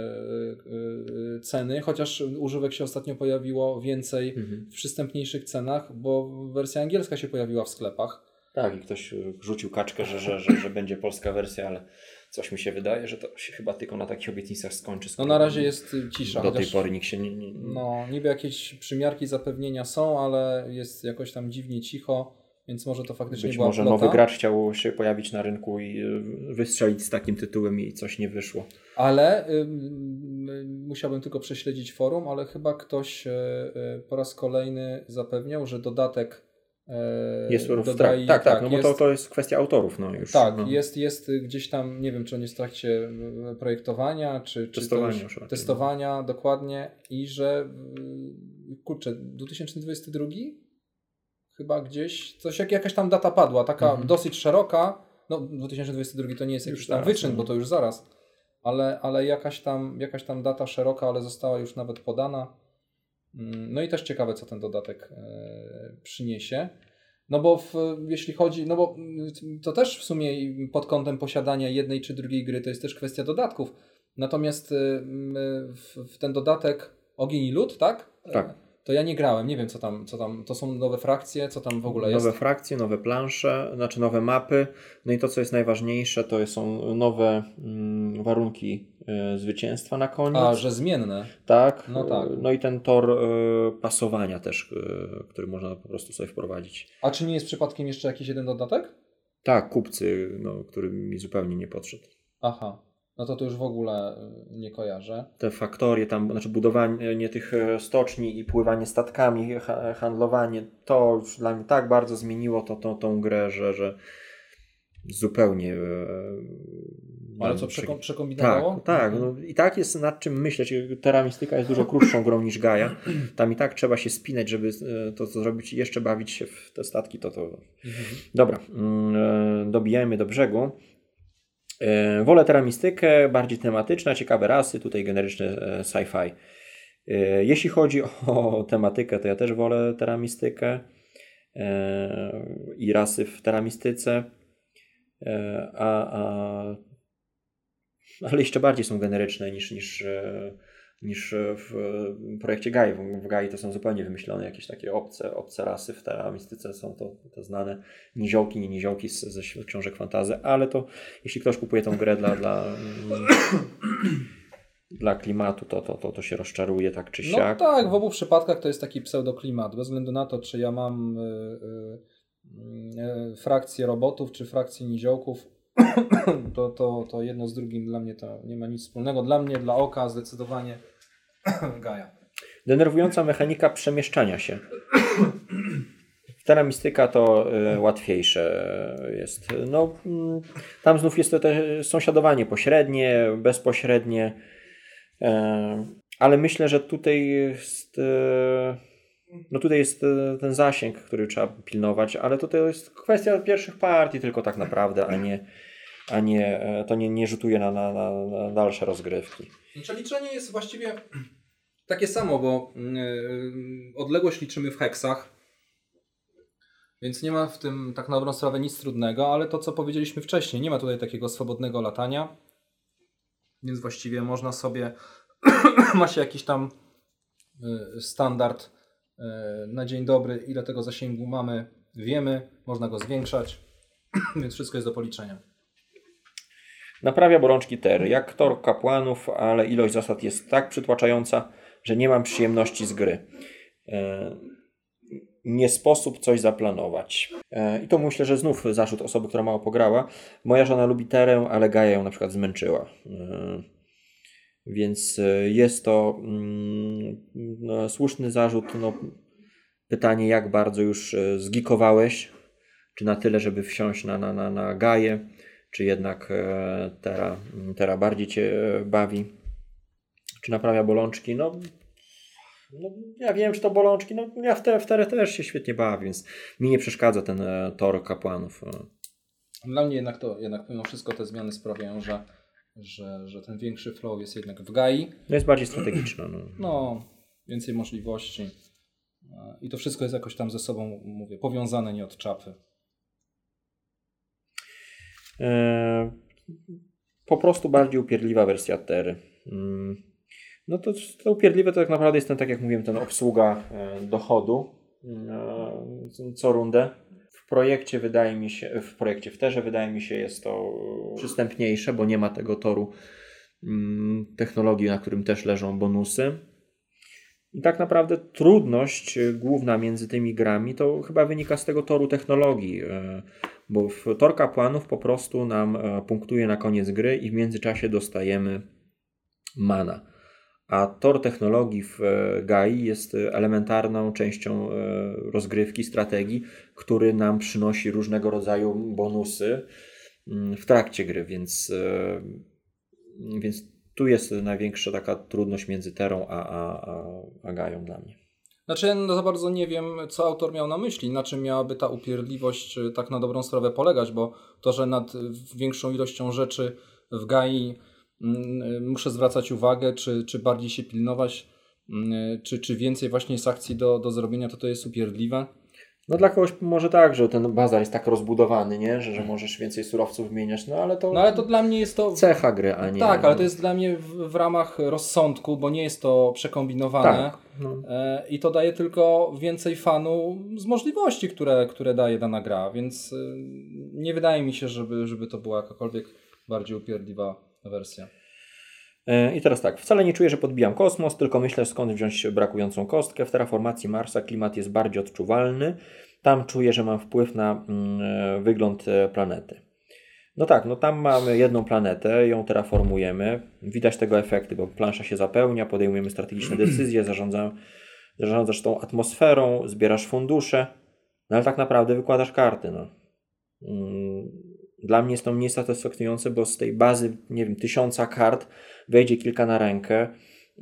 ceny, chociaż używek się ostatnio pojawiło więcej mhm. w przystępniejszych cenach, bo wersja angielska się pojawiła w sklepach. Tak, i ktoś rzucił kaczkę, że, że, że, że będzie polska wersja, ale Coś mi się wydaje, że to się chyba tylko na takich obietnicach skończy. No na razie jest cisza. Do tej pory nikt się nie, nie, No niby jakieś przymiarki zapewnienia są, ale jest jakoś tam dziwnie cicho, więc może to faktycznie Być była może plota. nowy gracz chciał się pojawić na rynku i y, wystrzelić z takim tytułem i coś nie wyszło. Ale musiałbym tylko prześledzić forum, ale chyba ktoś y, y po raz kolejny zapewniał, że dodatek jest w trak- tak, tak, tak, no bo to, to jest kwestia autorów. No już, tak, no. jest, jest gdzieś tam, nie wiem, czy on jest w trakcie e, projektowania, czy, czy testowania, już, testowania no. dokładnie i że kurczę, 2022 chyba gdzieś, coś jak jakaś tam data padła, taka mhm. dosyć szeroka, no 2022 to nie jest jakiś tam wyczyn, no. bo to już zaraz, ale, ale jakaś, tam, jakaś tam data szeroka, ale została już nawet podana. Mm, no i też ciekawe, co ten dodatek e, przyniesie. No bo w, jeśli chodzi, no bo to też w sumie pod kątem posiadania jednej czy drugiej gry to jest też kwestia dodatków. Natomiast w, w ten dodatek Ogień i Lód, tak? Tak. To ja nie grałem, nie wiem co tam, co tam, to są nowe frakcje, co tam w ogóle jest. Nowe frakcje, nowe plansze, znaczy nowe mapy, no i to co jest najważniejsze to są nowe mm, warunki y, zwycięstwa na koniec. A, że zmienne. Tak, no tak. No i ten tor y, pasowania też, y, który można po prostu sobie wprowadzić. A czy nie jest przypadkiem jeszcze jakiś jeden dodatek? Tak, kupcy, no, który mi zupełnie nie podszedł. Aha no to to już w ogóle y, nie kojarzę. Te faktorie, tam, znaczy budowanie tych e, stoczni i pływanie statkami, handlowanie, to już dla mnie tak bardzo zmieniło to, to, tą grę, że, że zupełnie. E, Ale co, przekom przekombinowało? Tak, tak. Mhm. No, I tak jest nad czym myśleć. Terra Mystica jest dużo krótszą grą niż Gaia. Tam i tak trzeba się spinać, żeby e, to co zrobić i jeszcze bawić się w te statki. To, to... Mhm. Dobra, mm, dobijajmy do brzegu. E, wolę teramistykę, bardziej tematyczna, ciekawe rasy, tutaj generyczne e, sci-fi. E, jeśli chodzi o tematykę, to ja też wolę teramistykę i rasy w teramistyce, a, a, ale jeszcze bardziej są generyczne niż, niż niż w projekcie Gai. W Gai to są zupełnie wymyślone jakieś takie obce, obce rasy, w teramistyce są to, to znane niziołki, nie niziołki z, ze książek fantazy, ale to jeśli ktoś kupuje tą grę dla, dla, dla klimatu, to, to, to, to się rozczaruje tak czy no siak. No tak, w obu przypadkach to jest taki pseudoklimat, bez względu na to, czy ja mam y, y, y, frakcję robotów, czy frakcję niziołków, to, to, to jedno z drugim dla mnie to nie ma nic wspólnego. Dla mnie, dla oka zdecydowanie Gaja. Denerwująca mechanika przemieszczania się. Teramistyka to y, łatwiejsze jest. No, y, tam znów jest to też sąsiadowanie pośrednie, bezpośrednie, y, ale myślę, że tutaj jest no tutaj jest ten zasięg, który trzeba pilnować, ale to jest kwestia pierwszych partii tylko tak naprawdę, a nie a nie, e, to nie, nie rzutuje na, na, na dalsze rozgrywki. Przeliczenie jest właściwie takie samo, bo yy, odległość liczymy w heksach, więc nie ma w tym tak na dobrą sprawę nic trudnego, ale to co powiedzieliśmy wcześniej, nie ma tutaj takiego swobodnego latania, więc właściwie można sobie, ma się jakiś tam yy, standard yy, na dzień dobry, ile tego zasięgu mamy, wiemy, można go zwiększać, więc wszystko jest do policzenia. Naprawia bolączki Ter, jak tor kapłanów, ale ilość zasad jest tak przytłaczająca, że nie mam przyjemności z gry. E, nie sposób coś zaplanować. E, I to myślę, że znów zarzut osoby, która mało pograła. Moja żona lubi Terę, ale Gaja ją na przykład zmęczyła. E, więc jest to mm, no, słuszny zarzut. No, pytanie, jak bardzo już zgikowałeś? Czy na tyle, żeby wsiąść na, na, na, na Gaję? Czy jednak e, Tera, Tera bardziej Cię e, bawi, czy naprawia bolączki, no, no ja wiem, czy to bolączki, no ja w, te, w Terę też się świetnie bawię, więc mi nie przeszkadza ten e, tor kapłanów. Dla mnie jednak to, jednak mimo wszystko te zmiany sprawiają, że, że, że ten większy flow jest jednak w GAI. No jest bardziej strategiczny. No. no, więcej możliwości. I to wszystko jest jakoś tam ze sobą, mówię, powiązane nie od czapy. E, po prostu bardziej upierdliwa wersja Tery. Mm. No to, to upierdliwe to tak naprawdę jest ten, tak jak mówiłem, ten obsługa e, dochodu e, co rundę. W projekcie wydaje mi się, w projekcie w Terze wydaje mi się jest to przystępniejsze, bo nie ma tego toru mm, technologii, na którym też leżą bonusy. I tak naprawdę trudność główna między tymi grami to chyba wynika z tego toru technologii bo w tor kapłanów po prostu nam e, punktuje na koniec gry i w międzyczasie dostajemy mana. A tor technologii w e, GAI jest elementarną częścią e, rozgrywki, strategii, który nam przynosi różnego rodzaju bonusy mm, w trakcie gry, więc, więc tu jest największa taka trudność między Terą a, a, a, a Gaią dla mnie. Znaczy, no za bardzo nie wiem, co autor miał na myśli, na czym miałaby ta upierdliwość y, tak na dobrą sprawę polegać, bo to, że nad większą ilością rzeczy w GAI mm, y, muszę zwracać uwagę, czy, czy bardziej się pilnować, mm, czy, czy więcej właśnie jest akcji do, do zrobienia, to to jest upierdliwe. No dla kogoś może tak, że ten bazar jest tak rozbudowany, nie? Że, że możesz więcej surowców wymieniać, no ale to... No ale to dla mnie jest to... Cecha gry, a nie... Tak, ale to jest dla mnie w, w ramach rozsądku, bo nie jest to przekombinowane Tak, no. e, i to daje tylko więcej fanu z możliwości, które, które daje dana gra, więc e, nie wydaje mi się, żeby, żeby to była jakakolwiek bardziej upierdliwa wersja. E, I teraz tak, wcale nie czuję, że podbijam kosmos, tylko myślę skąd wziąć brakującą kostkę. W terraformacji Marsa klimat jest bardziej odczuwalny. Tam czuję, że mam wpływ na mm, e, wygląd e, planety. No tak, no tam mamy jedną planetę, ją terraformujemy. Widać tego efekty, bo plansza się zapełnia, podejmujemy strategiczne decyzje, zarządza, zarządzasz tą atmosferą, zbierasz fundusze, no ale tak naprawdę wykładasz karty. No. Mm, Dla mnie jest to mniej satysfakcjonujące, bo z tej bazy, nie wiem, tysiąca kart wejdzie kilka na rękę.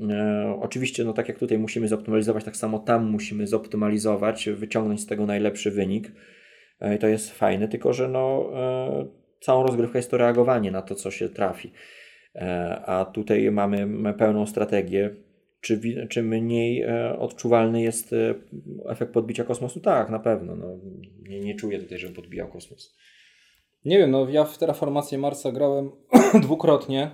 E, oczywiście, no tak jak tutaj musimy zoptymalizować, tak samo tam musimy zoptymalizować, wyciągnąć z tego najlepszy wynik. E, to jest fajne, tylko że no, e, całą rozgrywkę jest to reagowanie na to, co się trafi. E, a tutaj mamy pełną strategię. Czy, czy mniej e, odczuwalny jest e, efekt podbicia kosmosu? Tak, na pewno. No, nie, nie czuję tutaj, żebym podbijał kosmos. Nie wiem, no ja w Terraformację Marsa grałem dwukrotnie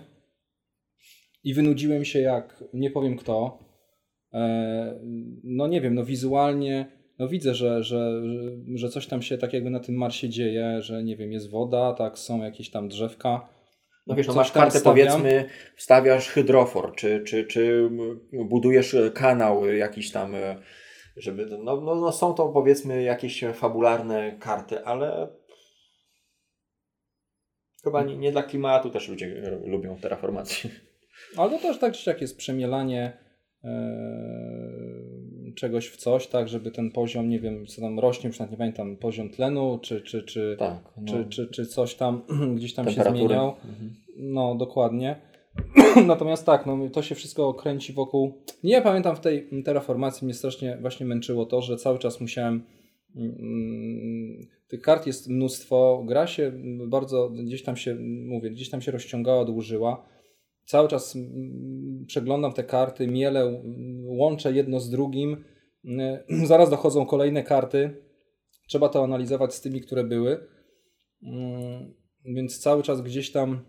i wynudziłem się jak nie powiem kto. E, no nie wiem, no wizualnie no widzę, że, że, że, coś tam się tak jakby na tym Marsie dzieje, że nie wiem, jest woda, tak, są jakieś tam drzewka. No wiesz, no masz kartę stawiam. powiedzmy, wstawiasz hydrofor, czy, czy, czy budujesz kanał jakiś tam, e, żeby, no, no, no są to powiedzmy jakieś fabularne karty, ale chyba nie, nie dla klimatu też ludzie lubią terraformację. Ale to też tak czy siak jest przemielanie e, czegoś w coś, tak, żeby ten poziom, nie wiem, co tam rośnie, przynajmniej nie pamiętam, poziom tlenu, czy, czy, czy, Tak, no, czy, czy, czy coś tam gdzieś tam się zmieniał. Mhm. No, dokładnie. Natomiast tak, no, to się wszystko kręci wokół. Nie pamiętam w tej terraformacji mnie strasznie właśnie męczyło to, że cały czas musiałem. Tych kart jest mnóstwo, gra się bardzo gdzieś tam się, mówię, gdzieś tam się rozciągała, dłużyła. Cały czas mm, przeglądam te karty, mielę, łączę jedno z drugim. Mm, Zaraz dochodzą kolejne karty. Trzeba to analizować z tymi, które były. Mm, Więc cały czas gdzieś tam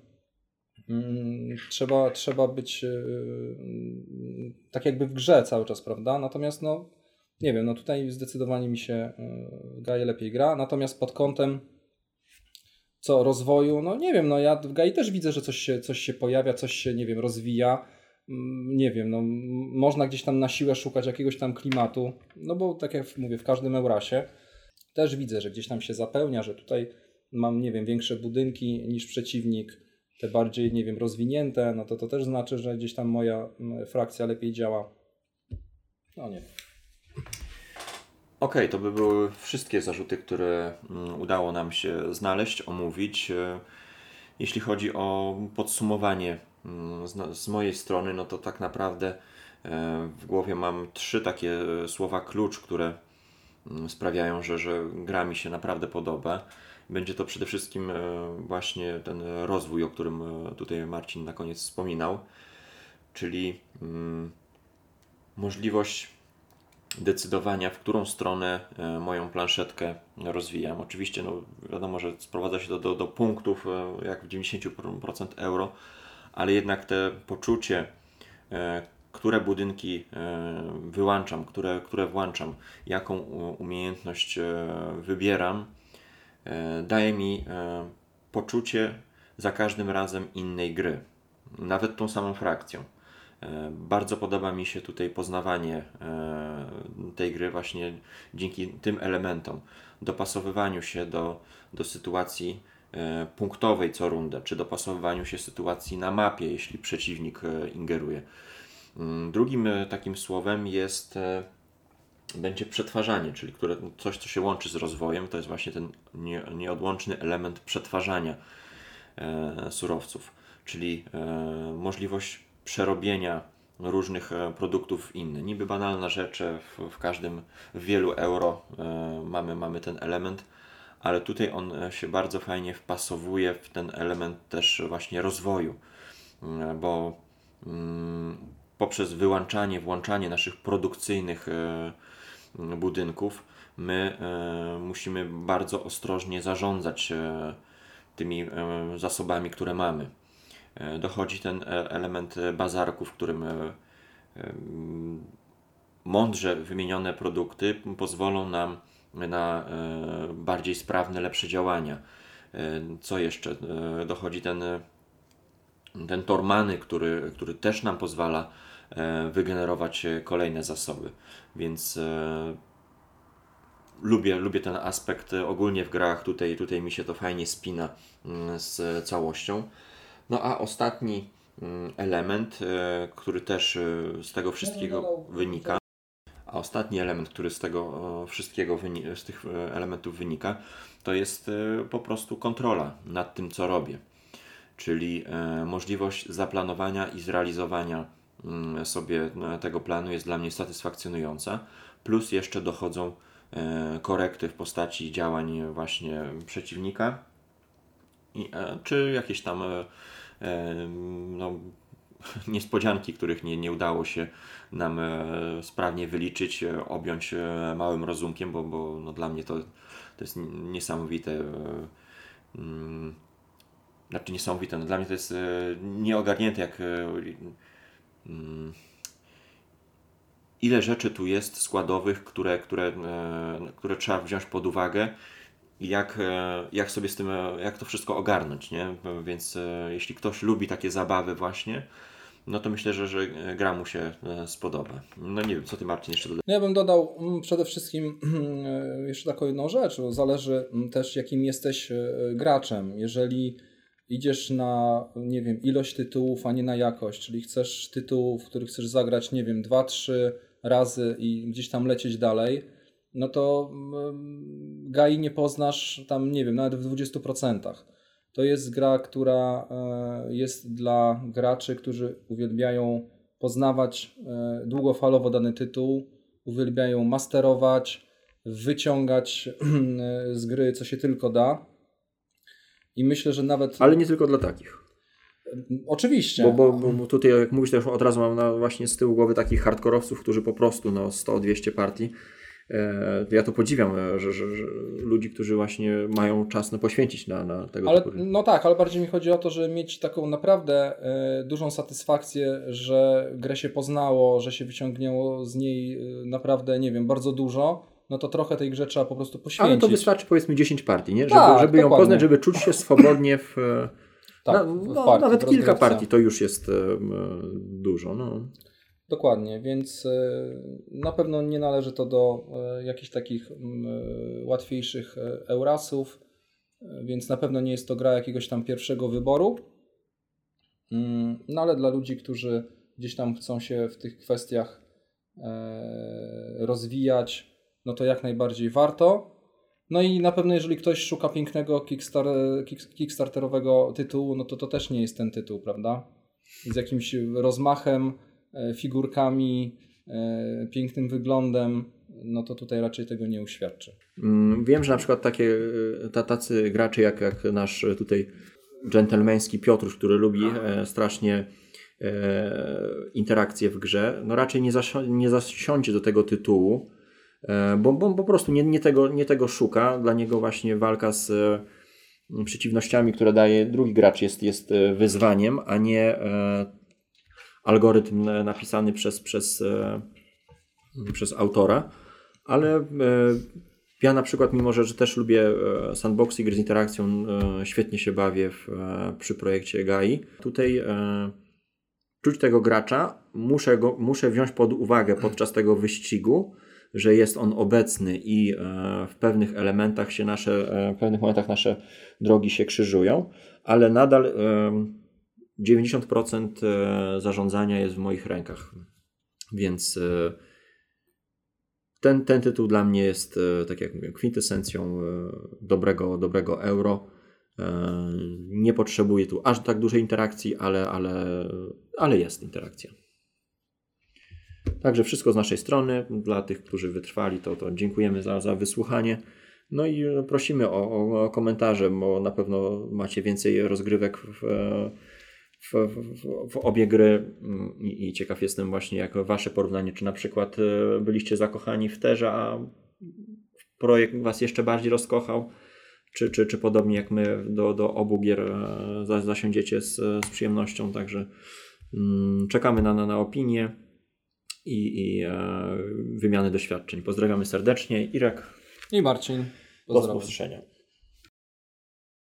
trzeba, trzeba być yy, tak jakby w grze cały czas, prawda? Natomiast no, nie wiem, no tutaj zdecydowanie mi się yy, Gaia lepiej gra, natomiast pod kątem co rozwoju, no nie wiem, no ja w Gai też widzę, że coś się, coś się pojawia, coś się, nie wiem, rozwija. Mm, Nie wiem, no można gdzieś tam na siłę szukać jakiegoś tam klimatu, no bo tak jak mówię, w każdym Eurasie też widzę, że gdzieś tam się zapełnia, że tutaj mam, nie wiem, większe budynki niż przeciwnik, te bardziej, nie wiem, rozwinięte, no to to też znaczy, że gdzieś tam moja mm, frakcja lepiej działa. No nie. Okej, to by były wszystkie zarzuty, które mm, udało nam się znaleźć, omówić. E, Jeśli chodzi o podsumowanie mm, z, z mojej strony, no to tak naprawdę e, w głowie mam trzy takie e, słowa klucz, które mm, sprawiają, że, że gra mi się naprawdę podoba. Będzie to przede wszystkim właśnie ten rozwój, o którym tutaj Marcin na koniec wspominał, czyli możliwość decydowania, w którą stronę e, moją planszetkę rozwijam. Oczywiście, no, wiadomo, że sprowadza się to do, do punktów, e, jak w 90% euro, ale jednak te poczucie, e, które budynki wyłączam, które, które włączam, jaką umiejętność wybieram, daje mi poczucie za każdym razem innej gry. Nawet tą samą frakcją. E, Bardzo podoba mi się tutaj poznawanie e, tej gry właśnie dzięki tym elementom, dopasowywaniu się do, do sytuacji e, punktowej co rundę, czy dopasowywaniu się sytuacji na mapie, jeśli przeciwnik ingeruje. Mm, Drugim takim słowem jest będzie przetwarzanie, czyli które, coś, co się łączy z rozwojem, to jest właśnie ten nie, nieodłączny element przetwarzania surowców, czyli możliwość przerobienia różnych e, produktów w inne. Niby banalna rzecz, w, w każdym, w wielu euro e, mamy, mamy ten element, ale tutaj on e, się bardzo fajnie wpasowuje w ten element też właśnie rozwoju, bo mm, poprzez wyłączanie, włączanie naszych produkcyjnych budynków my musimy bardzo ostrożnie zarządzać tymi zasobami, które mamy. Dochodzi ten element bazarku, w którym mądrze wymienione produkty pozwolą nam na bardziej sprawne, lepsze działania. Co jeszcze? Dochodzi ten ten Tormany, który, który też nam pozwala e, wygenerować kolejne zasoby. Więc e, lubię, lubię ten aspekt ogólnie w grach. Tutaj, tutaj mi się to fajnie spina mm, z całością. No a ostatni mm, element, e, który też z tego wszystkiego wynika, a ostatni element, który z tego wszystkiego, z tych elementów wynika, to jest po prostu kontrola nad tym, co robię czyli e, możliwość zaplanowania i zrealizowania mm, sobie e, tego planu jest dla mnie satysfakcjonująca. Plus jeszcze dochodzą e, korekty w postaci działań właśnie przeciwnika, czy jakieś tam no, niespodzianki, których nie, nie udało się nam sprawnie wyliczyć, objąć małym rozumkiem, bo, bo no, dla mnie to, to jest niesamowite mm, znaczy niesamowite. No, dla mnie to jest e, nieogarnięte, jak e, mm, ile rzeczy tu jest składowych, które, które, e, które trzeba wziąć pod uwagę jak, jak sobie z tym, jak to wszystko ogarnąć, nie? Więc jeśli ktoś lubi takie zabawy właśnie, no to myślę, że, że gra mu się spodoba. No nie wiem, co ty Marcin jeszcze dodasz? No ja bym dodał mm, przede wszystkim jeszcze taką jedną rzecz, bo zależy mm, też jakim jesteś graczem. Jeżeli idziesz na, nie wiem, ilość tytułów, a nie na jakość, czyli chcesz tytułów, w których chcesz zagrać, nie wiem, dwa, trzy razy i gdzieś tam lecieć dalej, no to mm, GAI nie poznasz tam, nie wiem, nawet w 20%. To jest gra, która e, jest dla graczy, którzy uwielbiają poznawać e, długofalowo dany tytuł, uwielbiają masterować, wyciągać z gry co się tylko da i myślę, że nawet. Ale nie tylko dla takich. Oczywiście. Bo, bo, bo tutaj, jak mówisz, też od razu mam na, właśnie z tyłu głowy takich hardkorowców, którzy po prostu no, 100-200 partii. E, ja to podziwiam, e, że, że, że, ludzi, którzy właśnie mają czas na poświęcić na, na tego ale, typu. No tak, ale bardziej mi chodzi o to, że mieć taką naprawdę e, dużą satysfakcję, że grę się poznało, że się wyciągnęło z niej naprawdę, nie wiem, bardzo dużo no to trochę tej grze trzeba po prostu poświęcić. Ale to wystarczy powiedzmy 10 partii, nie? Żeby, tak, żeby ją poznać, żeby czuć się swobodnie w... tak, na, w no, partii, nawet kilka partii to już jest dużo. No. Dokładnie, więc e, na pewno nie należy to do e, jakichś takich e, łatwiejszych Eurasów, więc na pewno nie jest to gra jakiegoś tam pierwszego wyboru. Mm, no ale dla ludzi, którzy gdzieś tam chcą się w tych kwestiach rozwijać, no to jak najbardziej warto. No i na pewno jeżeli ktoś szuka pięknego kickstar kickstarterowego tytułu, no to to też nie jest ten tytuł, prawda? Z jakimś rozmachem, figurkami, e, pięknym wyglądem, no to tutaj raczej tego nie uświadczy. Mm, wiem, że na przykład takie e, tacy gracze jak, jak nasz tutaj dżentelmeński Piotrusz, który lubi strasznie interakcje w grze, no raczej nie, zasi nie zasiądzie do tego tytułu, E, bo, bo po prostu nie, nie, tego, nie tego szuka. Dla niego właśnie walka z e, przeciwnościami, które daje drugi gracz jest, jest e, wyzwaniem, a nie algorytm napisany przez, przez, przez autora. Ale ja na przykład, mimo że, że też lubię sandboxy, gry z interakcją, świetnie się bawię w, przy projekcie GAI. Tutaj czuć tego gracza, muszę, go, muszę wziąć pod uwagę podczas tego wyścigu, że jest on obecny i e, w pewnych elementach się nasze, e, w pewnych momentach nasze drogi się krzyżują, ale nadal 90% e, zarządzania jest w moich rękach. Więc ten, ten tytuł dla mnie jest, tak jak mówię, kwintesencją dobrego, dobrego euro. Nie potrzebuję tu aż tak dużej interakcji, ale, ale, ale jest interakcja. Także wszystko z naszej strony. Dla tych, którzy wytrwali, to, to dziękujemy za, za wysłuchanie. No i prosimy o, o komentarze, bo na pewno macie więcej rozgrywek w, w, w, w obie gry I, I, ciekaw jestem właśnie jak wasze porównanie, czy na przykład e, byliście zakochani w Terze, a projekt Was jeszcze bardziej rozkochał, czy, czy, czy podobnie jak my do, do obu gier e, zasiądziecie z, z przyjemnością, także mm, czekamy na, na, na opinię i, i e, wymiany doświadczeń. Pozdrawiamy serdecznie. Irek. I Marcin. Do usłyszenia.